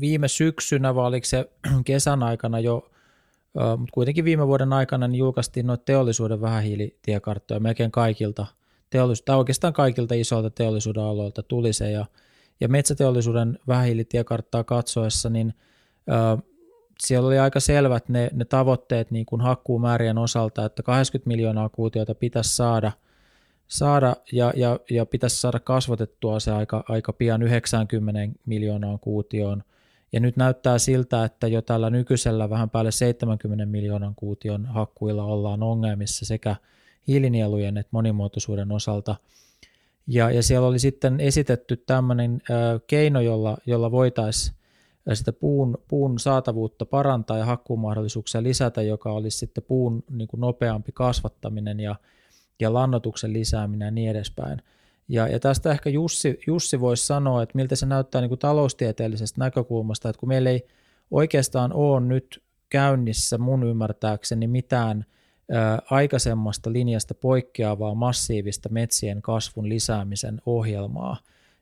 viime syksynä, vai oliko se kesän aikana jo mutta kuitenkin viime vuoden aikana niin julkaistiin noita teollisuuden vähähiilitiekarttoja melkein kaikilta, teollis- tai oikeastaan kaikilta isoilta teollisuuden aloilta tuli se, ja, ja metsäteollisuuden vähähiilitiekarttaa katsoessa, niin ö, siellä oli aika selvät ne, ne tavoitteet niin kuin hakkuumäärien osalta, että 80 miljoonaa kuutiota pitäisi saada, saada ja, ja, ja pitäisi saada kasvatettua se aika, aika pian 90 miljoonaan kuutioon – ja nyt näyttää siltä, että jo tällä nykyisellä vähän päälle 70 miljoonan kuution hakkuilla ollaan ongelmissa sekä hiilinielujen että monimuotoisuuden osalta. Ja, ja siellä oli sitten esitetty tämmöinen ö, keino, jolla, jolla voitaisiin sitä puun, puun saatavuutta parantaa ja hakkuumahdollisuuksia lisätä, joka olisi sitten puun niin kuin nopeampi kasvattaminen ja, ja lannotuksen lisääminen ja niin edespäin. Ja, ja tästä ehkä Jussi, Jussi voisi sanoa, että miltä se näyttää niin kuin taloustieteellisestä näkökulmasta, että kun meillä ei oikeastaan ole nyt käynnissä mun ymmärtääkseni mitään ä, aikaisemmasta linjasta poikkeavaa massiivista metsien kasvun lisäämisen ohjelmaa,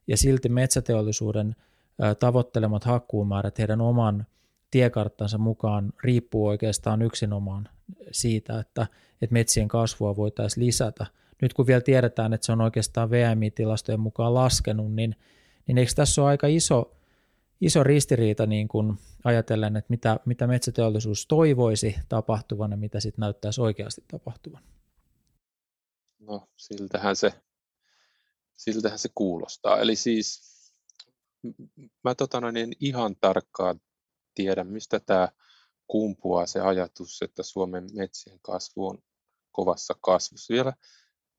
ja silti metsäteollisuuden ä, tavoittelemat hakkuumäärät heidän oman tiekarttansa mukaan riippuu oikeastaan yksinomaan siitä, että, että metsien kasvua voitaisiin lisätä – nyt kun vielä tiedetään, että se on oikeastaan VMI-tilastojen mukaan laskenut, niin, niin eikö tässä ole aika iso, iso ristiriita niin kuin ajatellen, että mitä, mitä metsäteollisuus toivoisi tapahtuvan ja mitä sitten näyttäisi oikeasti tapahtuvan? No siltähän se, siltähän se kuulostaa. Eli siis mä tota niin ihan tarkkaan tiedä, mistä tämä kumpuaa se ajatus, että Suomen metsien kasvu on kovassa kasvussa. Vielä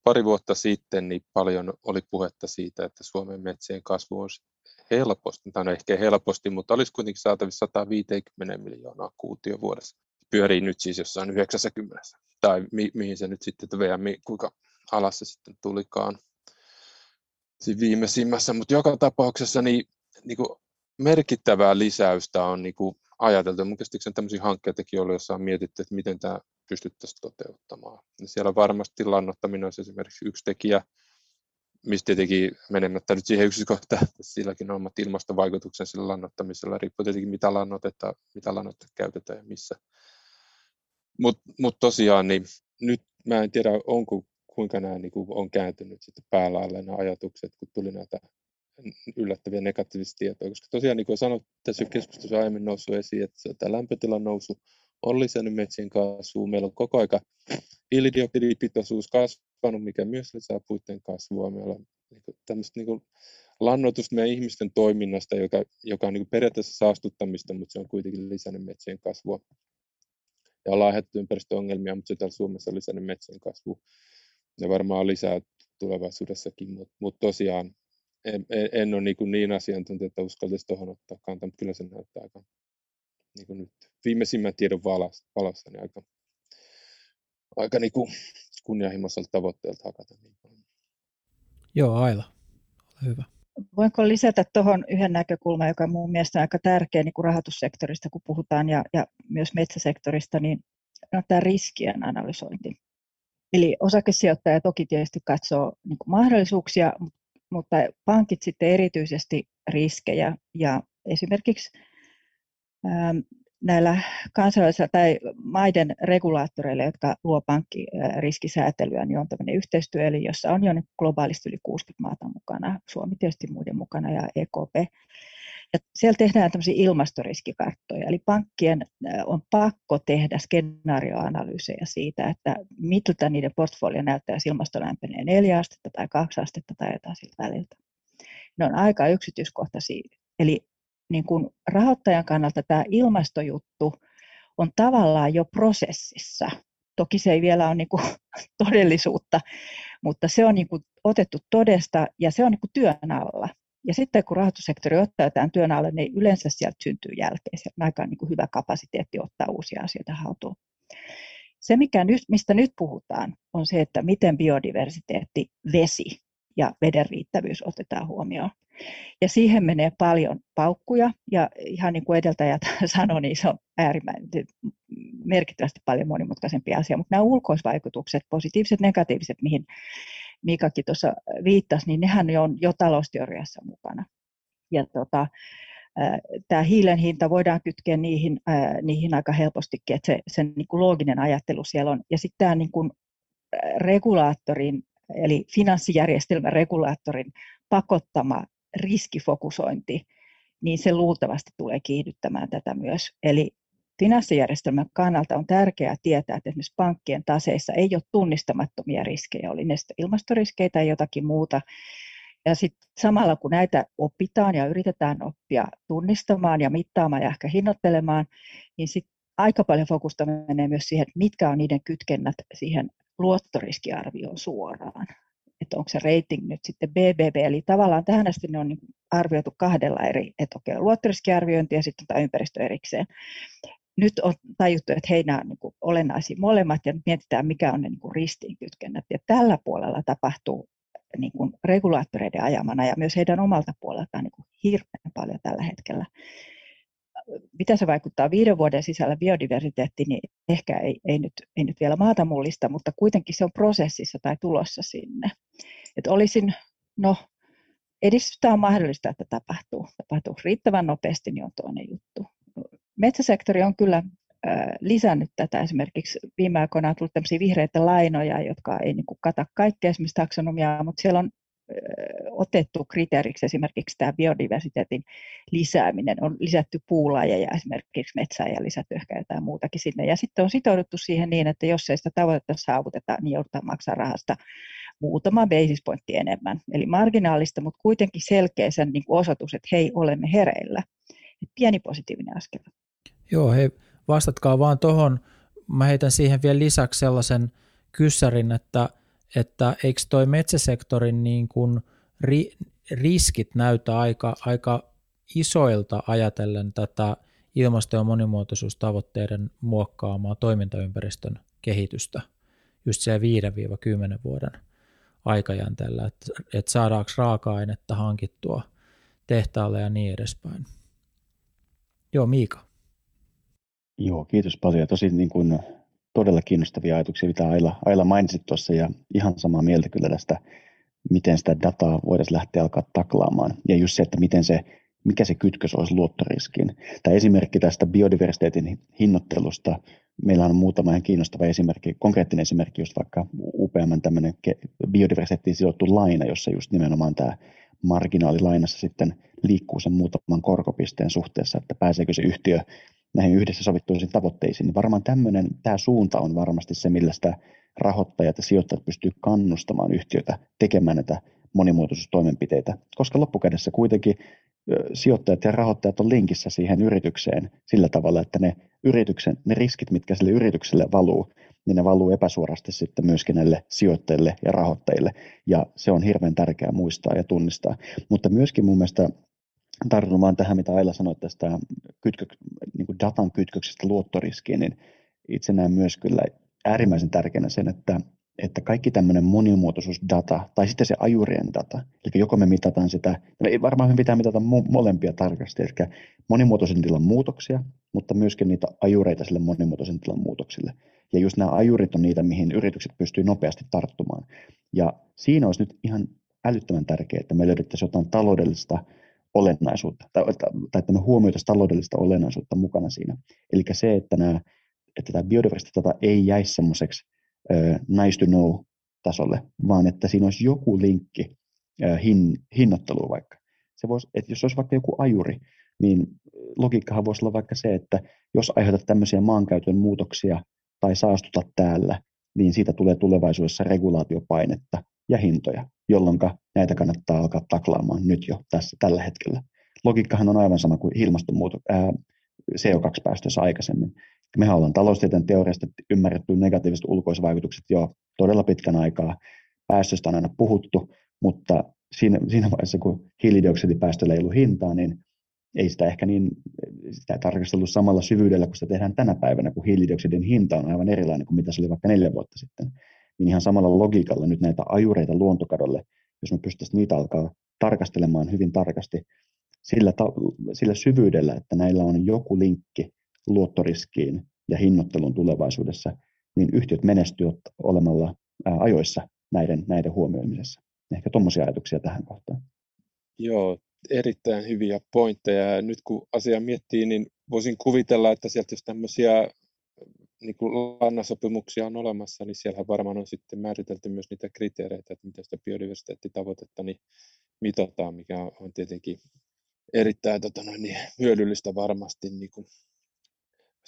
pari vuotta sitten niin paljon oli puhetta siitä, että Suomen metsien kasvu on helposti, tai no ehkä helposti, mutta olisi kuitenkin saatavissa 150 miljoonaa kuutio vuodessa. Pyörii nyt siis jossain 90, tai mi- mihin se nyt sitten vielä, kuinka alas se sitten tulikaan siinä viimeisimmässä, mutta joka tapauksessa niin, niin kuin merkittävää lisäystä on niin kuin ajateltu. Mun käsitykseni tämmöisiä hankkeitakin ollut, joissa on mietitty, että miten tämä pystyttäisiin toteuttamaan. Ja siellä varmasti lannottaminen olisi esimerkiksi yksi tekijä, mistä tietenkin menemättä nyt siihen yksityiskohtaan, että silläkin on omat ilmastovaikutuksen sillä lannottamisella, riippuu tietenkin mitä lannotetta, mitä lannotetta käytetään ja missä. Mutta mut tosiaan, niin nyt mä en tiedä, onko, kuinka nämä niin kuin on kääntynyt sitten päällä nämä ajatukset, kun tuli näitä yllättäviä negatiivisia tietoja, koska tosiaan niin kuin sanoin, tässä keskustelussa aiemmin noussut esiin, että tämä lämpötilan nousu on lisännyt metsien kasvua. Meillä on koko aika hiilidioksidipitoisuus kasvanut, mikä myös lisää puiden kasvua. Meillä on niin kuin, tämmöistä niin kuin lannoitusta meidän ihmisten toiminnasta, joka, joka on niin kuin periaatteessa saastuttamista, mutta se on kuitenkin lisännyt metsien kasvua. Ja ollaan aiheuttu ympäristöongelmia, mutta se täällä Suomessa on lisännyt metsien kasvua. Ja varmaan lisää tulevaisuudessakin, mutta mut tosiaan en, en, en ole niin, niin asiantuntija, että uskaltaisi tuohon ottaa kantaa, mutta kyllä se näyttää aika niin kuin nyt viimeisimmän tiedon valossa, valossa niin aika, aika niin kuin kunnianhimoiselta tavoitteelta hakata niin paljon. Joo, Aila, ole hyvä. Voinko lisätä tuohon yhden näkökulman, joka mun mielestä on aika tärkeä niin kuin rahoitussektorista, kun puhutaan, ja, ja myös metsäsektorista, niin on tämä riskien analysointi. Eli osakesijoittaja toki tietysti katsoo niin kuin mahdollisuuksia, mutta pankit sitten erityisesti riskejä. Ja esimerkiksi Ähm, näillä kansallisilla tai maiden regulaattoreilla, jotka luo pankkiriskisäätelyä, niin on tämmöinen yhteistyöelin, jossa on jo globaalisti yli 60 maata mukana, Suomi tietysti muiden mukana ja EKP. Ja siellä tehdään tämmöisiä ilmastoriskikarttoja, eli pankkien on pakko tehdä skenaarioanalyysejä siitä, että miltä niiden portfolio näyttää, jos ilmasto lämpenee neljä astetta tai kaksi astetta tai jotain siltä väliltä. Ne on aika yksityiskohtaisia. Eli niin kuin rahoittajan kannalta tämä ilmastojuttu on tavallaan jo prosessissa. Toki se ei vielä ole niin kuin todellisuutta, mutta se on niin kuin otettu todesta ja se on niin kuin työn alla. Ja sitten kun rahoitussektori ottaa tämän työn alle, niin yleensä sieltä syntyy jälkeen. On aika niin kuin hyvä kapasiteetti ottaa uusia asioita haltuun. Se, mikä nyt, mistä nyt puhutaan, on se, että miten biodiversiteetti, vesi ja veden riittävyys otetaan huomioon. Ja siihen menee paljon paukkuja, ja ihan niin kuin edeltäjät sanoi, niin se on äärimmäisen merkittävästi paljon monimutkaisempi asia. Mutta nämä ulkoisvaikutukset, positiiviset, negatiiviset, mihin Miikakin tuossa viittasi, niin nehän on jo talousteoriassa mukana. Ja tota, tämä hiilen hinta voidaan kytkeä niihin, niihin aika helpostikin, että se, se niin kuin looginen ajattelu siellä on. Ja sitten tämä niin kuin regulaattorin, eli finanssijärjestelmän regulaattorin pakottama riskifokusointi, niin se luultavasti tulee kiihdyttämään tätä myös. Eli finanssijärjestelmän kannalta on tärkeää tietää, että esimerkiksi pankkien taseissa ei ole tunnistamattomia riskejä, oli ne ilmastoriskejä tai jotakin muuta. Ja sitten samalla kun näitä opitaan ja yritetään oppia tunnistamaan ja mittaamaan ja ehkä hinnoittelemaan, niin sitten aika paljon fokusta menee myös siihen, että mitkä on niiden kytkennät siihen luottoriskiarvioon suoraan että onko se rating nyt sitten BBB, eli tavallaan tähän asti ne on niin arvioitu kahdella eri, että okei, luottoriskiarviointi ja sitten tämä ympäristö erikseen. Nyt on tajuttu, että hei, nämä on niin olennaisia molemmat ja mietitään, mikä on ne niin ristiinkytkennät. Ja tällä puolella tapahtuu niin kuin regulaattoreiden ajamana ja myös heidän omalta puoleltaan niin kuin hirveän paljon tällä hetkellä. Mitä se vaikuttaa viiden vuoden sisällä biodiversiteettiin, niin ehkä ei, ei, nyt, ei nyt vielä maata mullista, mutta kuitenkin se on prosessissa tai tulossa sinne. Et olisin, no edistystä on mahdollista, että tapahtuu. Tapahtuu riittävän nopeasti, niin on toinen juttu. Metsäsektori on kyllä lisännyt tätä. Esimerkiksi viime aikoina on tullut tämmöisiä vihreitä lainoja, jotka ei niin kuin kata kaikkea esimerkiksi taksonomiaa, mutta siellä on otettu kriteeriksi esimerkiksi tämä biodiversiteetin lisääminen. On lisätty puulajeja esimerkiksi metsää ja lisätty ehkä jotain muutakin sinne. Ja sitten on sitouduttu siihen niin, että jos ei sitä tavoitetta saavuteta, niin joudutaan maksaa rahasta muutama basis pointti enemmän. Eli marginaalista, mutta kuitenkin selkeä sen niin osoitus, että hei, olemme hereillä. Pieni positiivinen askel. Joo, hei, vastatkaa vaan tuohon. Mä heitän siihen vielä lisäksi sellaisen kyssärin, että, että eikö toi metsäsektorin niin kuin ri, riskit näytä aika, aika isoilta ajatellen tätä ilmasto- ja monimuotoisuustavoitteiden muokkaamaa toimintaympäristön kehitystä just siellä 5-10 vuoden aikajänteellä, että, että saadaanko raaka-ainetta hankittua tehtaalle ja niin edespäin. Joo, Miika. Joo, kiitos paljon. Tosi niin kuin, todella kiinnostavia ajatuksia, mitä Aila, Aila mainitsit tuossa, ja ihan samaa mieltä kyllä tästä, miten sitä dataa voitaisiin lähteä alkaa taklaamaan. Ja just se, että miten se, mikä se kytkös olisi luottoriskiin. Tämä esimerkki tästä biodiversiteetin hinnoittelusta, meillä on muutama ihan kiinnostava esimerkki, konkreettinen esimerkki, just vaikka UPM tämmöinen biodiversiteettiin sidottu laina, jossa just nimenomaan tämä marginaalilainassa sitten liikkuu sen muutaman korkopisteen suhteessa, että pääseekö se yhtiö näihin yhdessä sovittuihin tavoitteisiin, niin varmaan tämmöinen, tämä suunta on varmasti se, millä sitä rahoittajat ja sijoittajat pystyy kannustamaan yhtiötä tekemään näitä monimuotoisuustoimenpiteitä, koska loppukädessä kuitenkin sijoittajat ja rahoittajat on linkissä siihen yritykseen sillä tavalla, että ne, yrityksen, ne riskit, mitkä sille yritykselle valuu, niin ne valuu epäsuorasti sitten myöskin näille sijoittajille ja rahoittajille. Ja se on hirveän tärkeää muistaa ja tunnistaa. Mutta myöskin mun mielestä tartun vaan tähän, mitä Aila sanoi tästä kytkö, niin kuin datan kytköksestä luottoriskiin, niin itse näen myös kyllä äärimmäisen tärkeänä sen, että, että kaikki tämmöinen monimuotoisuusdata, tai sitten se ajurien data, eli joko me mitataan sitä, ei varmaan me pitää mitata molempia tarkasti, eli monimuotoisen tilan muutoksia, mutta myöskin niitä ajureita sille monimuotoisen tilan muutoksille. Ja just nämä ajurit on niitä, mihin yritykset pystyy nopeasti tarttumaan. Ja siinä olisi nyt ihan älyttömän tärkeää, että me löydettäisiin jotain taloudellista olennaisuutta, tai, tai että me huomioitaisiin taloudellista olennaisuutta mukana siinä. Eli se, että, nämä, että tämä biodiversiteetti ei jäisi semmoiseksi nice to know tasolle, vaan että siinä olisi joku linkki hin, hinnoitteluun vaikka. Se voisi, että jos olisi vaikka joku ajuri, niin logiikkahan voisi olla vaikka se, että jos aiheutat tämmöisiä maankäytön muutoksia tai saastutat täällä, niin siitä tulee tulevaisuudessa regulaatiopainetta ja hintoja, jolloin näitä kannattaa alkaa taklaamaan nyt jo tässä, tällä hetkellä. Logiikkahan on aivan sama kuin ilmastonmuutos, ää, CO2-päästöissä aikaisemmin. Mehän ollaan taloustieteen teoriasta ymmärretty negatiiviset ulkoisvaikutukset jo todella pitkän aikaa. Päästöstä on aina puhuttu, mutta siinä, siinä vaiheessa, kun hiilidioksidipäästöllä ei ollut hintaa, niin ei sitä ehkä niin, sitä tarkasteltu samalla syvyydellä, kun sitä tehdään tänä päivänä, kun hiilidioksidin hinta on aivan erilainen kuin mitä se oli vaikka neljä vuotta sitten. Niin ihan samalla logiikalla nyt näitä ajureita luontokadolle, jos me pystyisimme niitä alkaa tarkastelemaan hyvin tarkasti sillä, sillä syvyydellä, että näillä on joku linkki luottoriskiin ja hinnoittelun tulevaisuudessa, niin yhtiöt menestyvät olemalla ajoissa näiden, näiden huomioimisessa. Ehkä tuommoisia ajatuksia tähän kohtaan. Joo, erittäin hyviä pointteja. Ja nyt kun asia miettii, niin voisin kuvitella, että sieltä jos tämmöisiä niin kuin lannasopimuksia on olemassa, niin siellä varmaan on sitten määritelty myös niitä kriteereitä, että miten sitä biodiversiteettitavoitetta niin mitataan, mikä on tietenkin erittäin tota noin, niin hyödyllistä varmasti niin kuin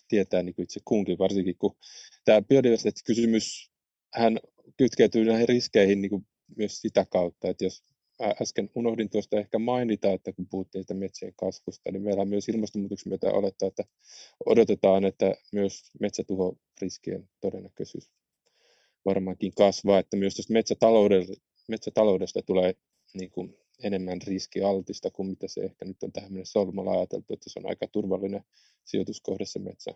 tietää niin kuin itse kunkin, varsinkin kun tämä biodiversiteettikysymys hän kytkeytyy näihin riskeihin niin kuin myös sitä kautta, että jos äsken unohdin tuosta ehkä mainita, että kun puhuttiin sitä metsien kasvusta, niin meillä on myös ilmastonmuutoksen myötä olettaa, että odotetaan, että myös metsätuhoriskien todennäköisyys varmaankin kasvaa, että myös tästä metsätaloudesta, metsätaloudesta tulee niin kuin enemmän riskialtista kuin mitä se ehkä nyt on tähän mennessä ollut. Me ajateltu, että se on aika turvallinen sijoituskohde se metsä.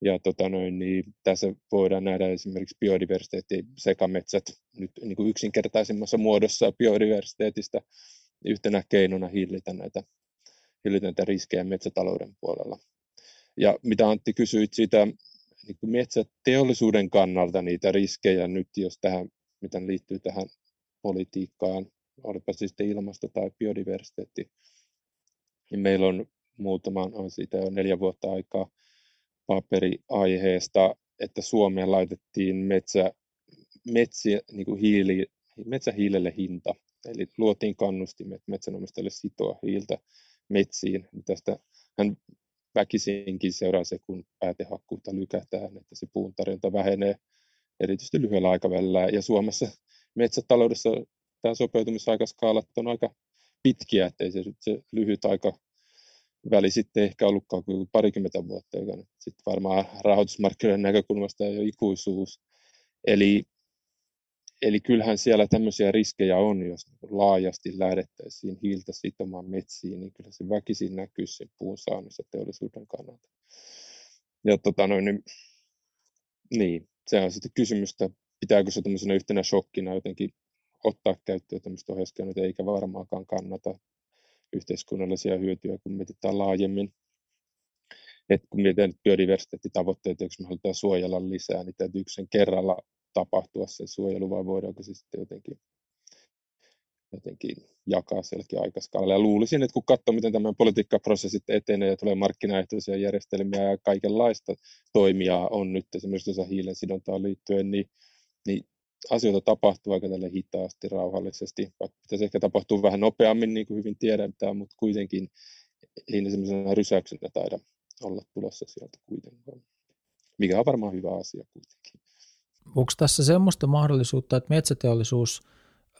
Ja tota noin, niin tässä voidaan nähdä esimerkiksi biodiversiteetti sekametsät nyt niin kuin yksinkertaisimmassa muodossa biodiversiteetistä yhtenä keinona hillitä näitä, hillitä näitä riskejä metsätalouden puolella. Ja mitä Antti kysyit siitä niin kuin metsäteollisuuden kannalta niitä riskejä nyt, jos tähän, mitä liittyy tähän politiikkaan, olipa se sitten ilmasto tai biodiversiteetti, niin meillä on muutaman, on siitä jo neljä vuotta aikaa, paperiaiheesta, että Suomeen laitettiin metsä, metsiä, niin kuin hiili, metsähiilelle hinta. Eli luotiin kannustimet metsänomistajille sitoa hiiltä metsiin. Tästä hän väkisinkin seuraa se, kun päätehakkuutta lykätään, että se puun tarjonta vähenee erityisesti lyhyellä aikavälillä. Ja Suomessa metsätaloudessa tämä sopeutumisaikaskaalat on aika pitkiä, ettei se, se lyhyt aika väli sitten ehkä ollutkaan kuin parikymmentä vuotta, joka nyt sitten varmaan rahoitusmarkkinoiden näkökulmasta ei ole ikuisuus. Eli, eli kyllähän siellä tämmöisiä riskejä on, jos laajasti lähdettäisiin hiiltä sitomaan metsiin, niin kyllä se väkisin näkyy sen puun saannissa teollisuuden kannalta. Ja tota noin, niin, niin, se on sitten kysymystä, pitääkö se tämmöisenä yhtenä shokkina jotenkin ottaa käyttöön tämmöistä ohjauskeinoita, eikä varmaankaan kannata yhteiskunnallisia hyötyjä, kun mietitään laajemmin. Et kun mietitään biodiversiteettitavoitteita, jos me halutaan suojella lisää, niin täytyykö sen kerralla tapahtua se suojelu vai voidaanko se sitten jotenkin, jotenkin jakaa sielläkin aikaskaalalla. Ja luulisin, että kun katsoo, miten tämän politiikkaprosessit etenee ja tulee markkinaehtoisia järjestelmiä ja kaikenlaista toimia on nyt esimerkiksi tuossa hiilen sidontaan liittyen, niin, niin asioita tapahtuu aika tälle hitaasti, rauhallisesti, vaikka pitäisi ehkä tapahtua vähän nopeammin, niin kuin hyvin tiedetään, mutta kuitenkin ei ne semmoisena rysäyksenä taida olla tulossa sieltä kuitenkaan, mikä on varmaan hyvä asia kuitenkin. Onko tässä semmoista mahdollisuutta, että metsäteollisuus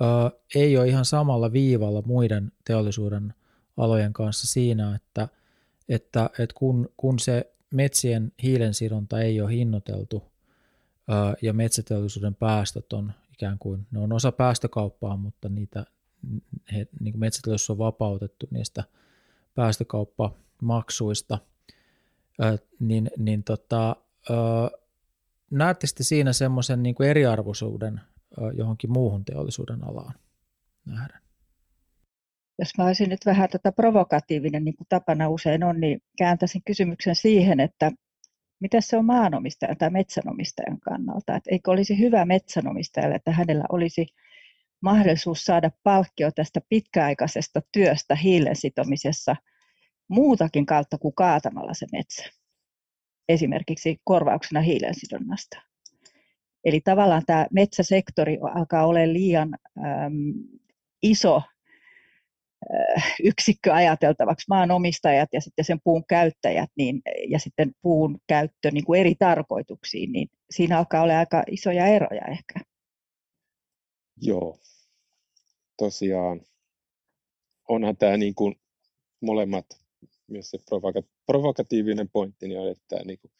ö, ei ole ihan samalla viivalla muiden teollisuuden alojen kanssa siinä, että, että, että kun, kun se metsien hiilensidonta ei ole hinnoiteltu – ja metsäteollisuuden päästöt on ikään kuin, ne on osa päästökauppaa, mutta niitä, he, niin kuin metsäteollisuus on vapautettu niistä päästökauppamaksuista, niin, niin tota, näette sitten siinä semmoisen niin kuin eriarvoisuuden johonkin muuhun teollisuuden alaan nähden? Jos mä olisin nyt vähän tätä provokatiivinen, niin kuin tapana usein on, niin kääntäisin kysymyksen siihen, että mitä se on maanomistajan tai metsänomistajan kannalta? Että eikö olisi hyvä metsänomistajalle, että hänellä olisi mahdollisuus saada palkkio tästä pitkäaikaisesta työstä hiilen sitomisessa muutakin kautta kuin kaatamalla se metsä. Esimerkiksi korvauksena hiilen sidonnasta. Eli tavallaan tämä metsäsektori alkaa olla liian äm, iso yksikkö ajateltavaksi, maanomistajat ja sitten sen puun käyttäjät niin, ja sitten puun käyttö niin kuin eri tarkoituksiin, niin siinä alkaa olla aika isoja eroja ehkä. Joo, tosiaan onhan tämä niin kuin molemmat, myös se provoka- provokatiivinen pointti niin on erittäin niin kuin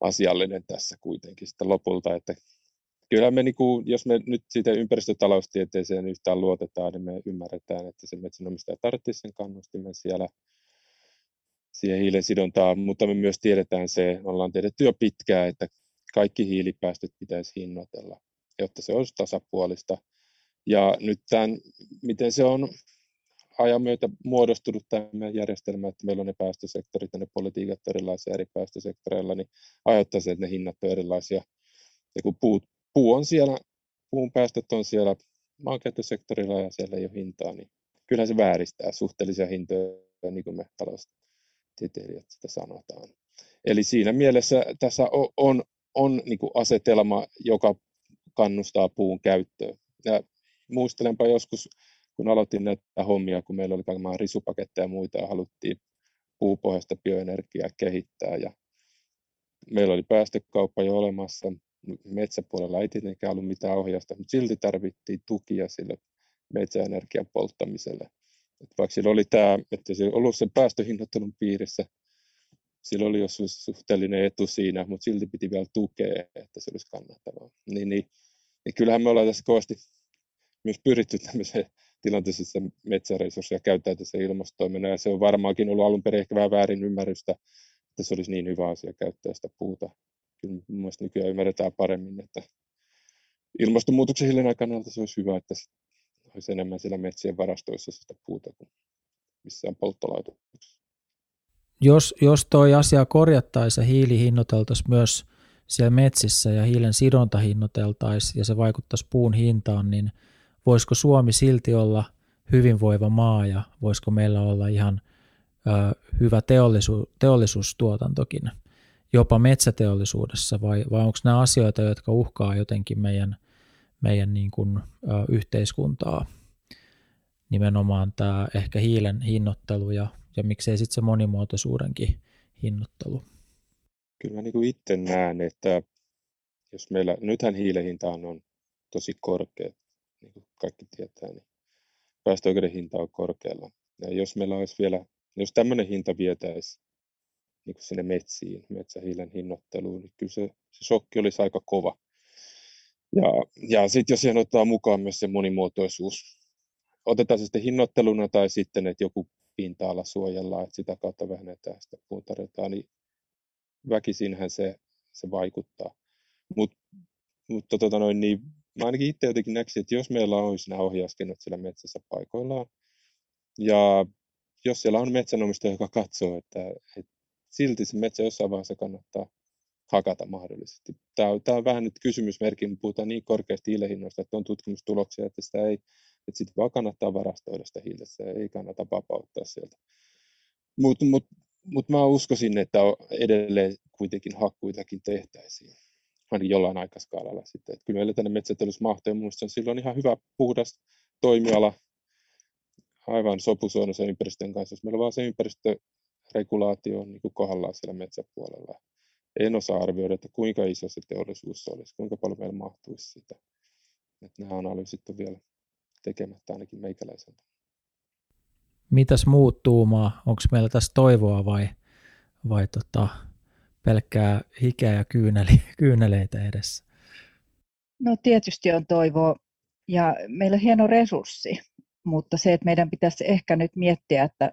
asiallinen tässä kuitenkin sitten lopulta, että kyllä me, niin kuin, jos me nyt siitä ympäristötaloustieteeseen yhtään luotetaan, niin me ymmärretään, että se metsänomistaja tarvitsisi sen kannustimen siellä siihen hiilen sidontaan, mutta me myös tiedetään se, ollaan tiedetty jo pitkään, että kaikki hiilipäästöt pitäisi hinnoitella, jotta se olisi tasapuolista. Ja nyt tämän, miten se on ajan myötä muodostunut tämä järjestelmä, että meillä on ne päästösektorit ja ne politiikat erilaisia eri päästösektoreilla, niin aiheuttaa se, että ne hinnat on erilaisia. Ja kun puut puu on siellä, puun päästöt on siellä maankäyttösektorilla ja siellä ei ole hintaa, niin kyllähän se vääristää suhteellisia hintoja, niin kuin me taloustieteilijät sitä sanotaan. Eli siinä mielessä tässä on, on, on niin kuin asetelma, joka kannustaa puun käyttöön. Ja muistelenpa joskus, kun aloitin näitä hommia, kun meillä oli kaikenlaisia risupaketteja ja muita ja haluttiin puupohjaista bioenergiaa kehittää ja meillä oli päästökauppa jo olemassa, metsäpuolella ei tietenkään ollut mitään ohjausta, mutta silti tarvittiin tukia sille metsäenergian polttamiselle. Et vaikka sillä oli tämä, että se ollut sen päästöhinnoittelun piirissä, sillä oli jos suhteellinen etu siinä, mutta silti piti vielä tukea, että se olisi kannattavaa. Niin, niin, niin kyllähän me ollaan tässä kovasti myös pyritty tämmöiseen tilanteessa metsäresursseja käyttää tässä ilmastoimena, ja se on varmaankin ollut alun perin ehkä vähän väärin ymmärrystä, että se olisi niin hyvä asia käyttää sitä puuta kyllä mielestäni nykyään ymmärretään paremmin, että ilmastonmuutoksen hillinnän kannalta se olisi hyvä, että olisi enemmän siellä metsien varastoissa sitä puuta kuin missään polttolaitoksessa. Jos, jos toi asia korjattaisiin ja hiili hinnoiteltaisiin myös siellä metsissä ja hiilen sidonta hinnoiteltaisiin ja se vaikuttaisi puun hintaan, niin voisiko Suomi silti olla hyvinvoiva maa ja voisiko meillä olla ihan hyvä teollisu, teollisuustuotantokin jopa metsäteollisuudessa vai, vai onko nämä asioita, jotka uhkaa jotenkin meidän, meidän niin kuin, ö, yhteiskuntaa? Nimenomaan tämä ehkä hiilen hinnoittelu ja, ja miksei sitten se monimuotoisuudenkin hinnoittelu. Kyllä niin kuin itse näen, että jos meillä, nythän hiilen hinta on tosi korkea, niin kuin kaikki tietää, niin päästöoikeuden hinta on korkealla. Ja jos meillä olisi vielä, jos tämmöinen hinta vietäisi niin sinne metsiin, metsähiilen hinnoitteluun, niin kyllä se, se shokki olisi aika kova. Ja, ja sitten jos siihen ottaa mukaan myös se monimuotoisuus, otetaan se sitten hinnoitteluna tai sitten, että joku pinta-ala suojellaan, että sitä kautta vähennetään sitä puutarjontaa, niin väkisinhän se, se vaikuttaa. Mut, mutta tota noin, niin mä ainakin itse jotenkin näkisin, että jos meillä olisi nämä ohjauskennot siellä metsässä paikoillaan, ja jos siellä on metsänomistaja, joka katsoo, että, että silti se metsä jossain vaiheessa kannattaa hakata mahdollisesti. Tämä on, tämä on vähän nyt kysymysmerkki, mutta puhutaan niin korkeasti hiilehinnoista, että on tutkimustuloksia, että sitä ei, että sitten vaan kannattaa varastoida sitä hiiltä, se ei kannata vapauttaa sieltä. Mutta mut, mut mä uskoisin, että edelleen kuitenkin hakkuitakin tehtäisiin, ainakin jollain aikaskaalalla sitten. Että kyllä meillä tänne metsäteollisuus mahtuu, ja on silloin ihan hyvä puhdas toimiala, aivan sopusoinnussa ympäristön kanssa, jos meillä vaan se ympäristöregulaatio on niin kuin kohdallaan siellä metsäpuolella en osaa arvioida, että kuinka iso se teollisuus olisi, kuinka paljon meillä mahtuisi sitä. Että nämä analyysit on vielä tekemättä ainakin meikäläiseltä. Mitäs muut tuumaa? Onko meillä tässä toivoa vai, vai tota, pelkkää hikeä ja kyyneli, kyyneleitä edessä? No tietysti on toivoa ja meillä on hieno resurssi, mutta se, että meidän pitäisi ehkä nyt miettiä, että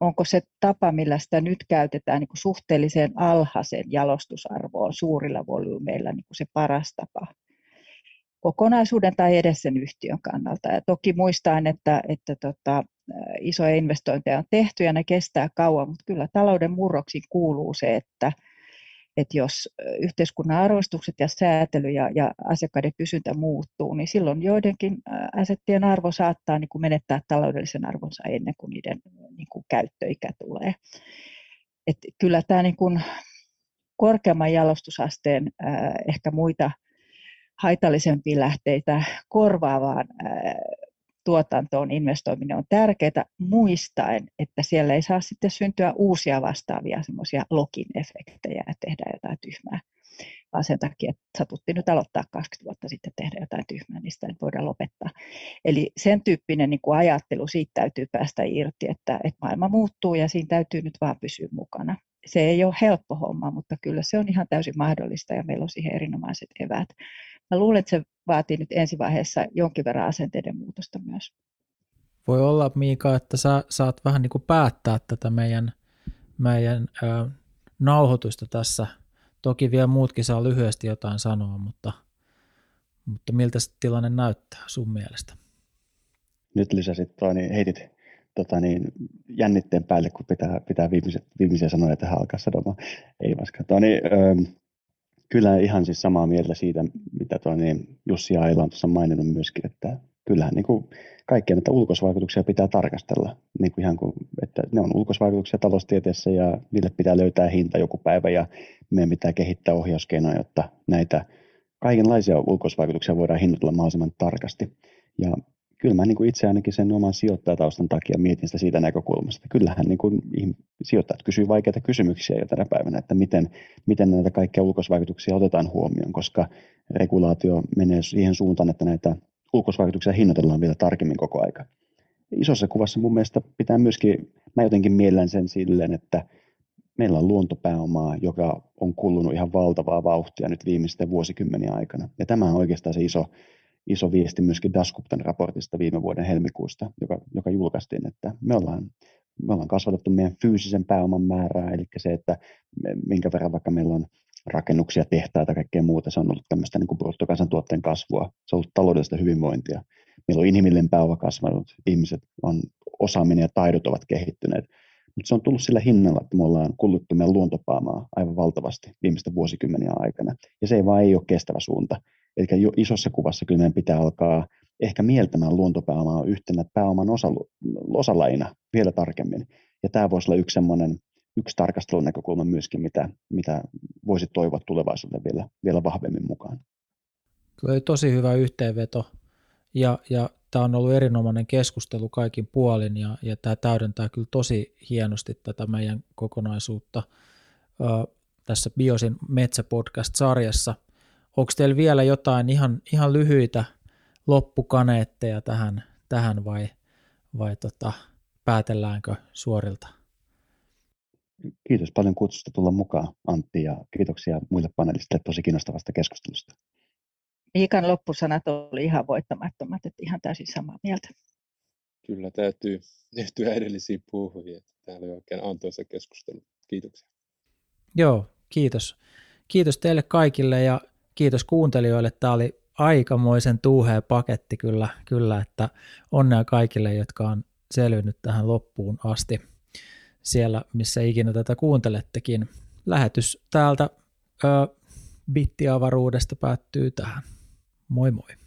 onko se tapa, millä sitä nyt käytetään niin kuin suhteellisen alhaisen jalostusarvoon suurilla volyymeilla niin kuin se paras tapa kokonaisuuden tai edes sen yhtiön kannalta. Ja toki muistain, että, että tota, isoja investointeja on tehty ja ne kestää kauan, mutta kyllä talouden murroksiin kuuluu se, että että jos yhteiskunnan arvostukset ja säätely ja, ja asiakkaiden kysyntä muuttuu, niin silloin joidenkin asettien arvo saattaa niin kuin menettää taloudellisen arvonsa ennen kuin niiden niin kuin käyttöikä tulee. Et kyllä tämä niin kuin korkeamman jalostusasteen ehkä muita haitallisempia lähteitä korvaavaan tuotantoon investoiminen on tärkeää muistaen, että siellä ei saa sitten syntyä uusia vastaavia semmoisia lokin efektejä ja tehdä jotain tyhmää, vaan sen takia, että satuttiin nyt aloittaa 20 vuotta sitten tehdä jotain tyhmää, niin sitä ei voida lopettaa. Eli sen tyyppinen niin kuin ajattelu, siitä täytyy päästä irti, että, että maailma muuttuu ja siinä täytyy nyt vaan pysyä mukana. Se ei ole helppo homma, mutta kyllä se on ihan täysin mahdollista ja meillä on siihen erinomaiset eväät. Mä luulen, että se vaatii nyt ensivaiheessa jonkin verran asenteiden muutosta myös. Voi olla, Miika, että sä saat vähän niin kuin päättää tätä meidän, meidän ö, nauhoitusta tässä. Toki vielä muutkin saa lyhyesti jotain sanoa, mutta, mutta miltä se tilanne näyttää sun mielestä? Nyt lisäsit, toi, niin heitit tota niin, jännitteen päälle, kun pitää, pitää viimeiset, viimeisiä sanoja tähän alkaa sanomaan. Ei vaskaan. Niin, Kyllä ihan siis samaa mieltä siitä, mitä tuo niin Jussi Aila on tuossa maininnut myöskin, että kyllähän niin kuin kaikkia näitä ulkoisvaikutuksia pitää tarkastella. Niin kuin ihan kuin, että ne on ulkoisvaikutuksia taloustieteessä ja niille pitää löytää hinta joku päivä ja meidän pitää kehittää ohjauskeinoja, jotta näitä kaikenlaisia ulkoisvaikutuksia voidaan hinnoitella mahdollisimman tarkasti. Ja kyllä mä niin kuin itse ainakin sen oman sijoittajataustan takia mietin sitä siitä näkökulmasta. Kyllähän niin kuin sijoittajat kysyy vaikeita kysymyksiä jo tänä päivänä, että miten, miten näitä kaikkia ulkoisvaikutuksia otetaan huomioon, koska regulaatio menee siihen suuntaan, että näitä ulkoisvaikutuksia hinnoitellaan vielä tarkemmin koko aika. Isossa kuvassa mun mielestä pitää myöskin, mä jotenkin miellän sen silleen, että meillä on luontopääomaa, joka on kulunut ihan valtavaa vauhtia nyt viimeisten vuosikymmeniä aikana. Ja tämä on oikeastaan se iso, iso viesti myöskin Dasguptan raportista viime vuoden helmikuusta, joka, joka julkaistiin, että me ollaan, me ollaan kasvatettu meidän fyysisen pääoman määrää, eli se, että minkä verran vaikka meillä on rakennuksia, tehtaita ja kaikkea muuta, se on ollut tämmöistä niin kuin bruttokansantuotteen kasvua, se on ollut taloudellista hyvinvointia. Meillä on inhimillinen pääoma kasvanut, ihmiset on, osaaminen ja taidot ovat kehittyneet, mutta se on tullut sillä hinnalla, että me ollaan kuluttu meidän luontopääomaa aivan valtavasti viimeisten vuosikymmeniä aikana, ja se ei vaan ei ole kestävä suunta. Eli isossa kuvassa kyllä meidän pitää alkaa ehkä mieltämään luontopääomaa yhtenä pääoman osa, osalaina vielä tarkemmin. Ja tämä voisi olla yksi semmoinen yksi tarkastelun näkökulma myöskin, mitä, mitä voisi toivoa tulevaisuudelle vielä, vielä vahvemmin mukaan. Kyllä tosi hyvä yhteenveto ja, ja tämä on ollut erinomainen keskustelu kaikin puolin ja, ja tämä täydentää kyllä tosi hienosti tätä meidän kokonaisuutta. Ö, tässä Biosin metsäpodcast-sarjassa – onko teillä vielä jotain ihan, ihan lyhyitä loppukaneetteja tähän, tähän vai, vai tota, päätelläänkö suorilta? Kiitos paljon kutsusta tulla mukaan Antti ja kiitoksia muille panelistille tosi kiinnostavasta keskustelusta. Miikan loppusanat oli ihan voittamattomat, että ihan täysin samaa mieltä. Kyllä täytyy yhtyä edellisiin puhujiin. Tämä oli oikein antoisa keskustelu. Kiitoksia. Joo, kiitos. Kiitos teille kaikille ja kiitos kuuntelijoille. Tämä oli aikamoisen tuuhea paketti kyllä, kyllä, että onnea kaikille, jotka on selvinnyt tähän loppuun asti siellä, missä ikinä tätä kuuntelettekin. Lähetys täältä ö, bittiavaruudesta päättyy tähän. Moi moi.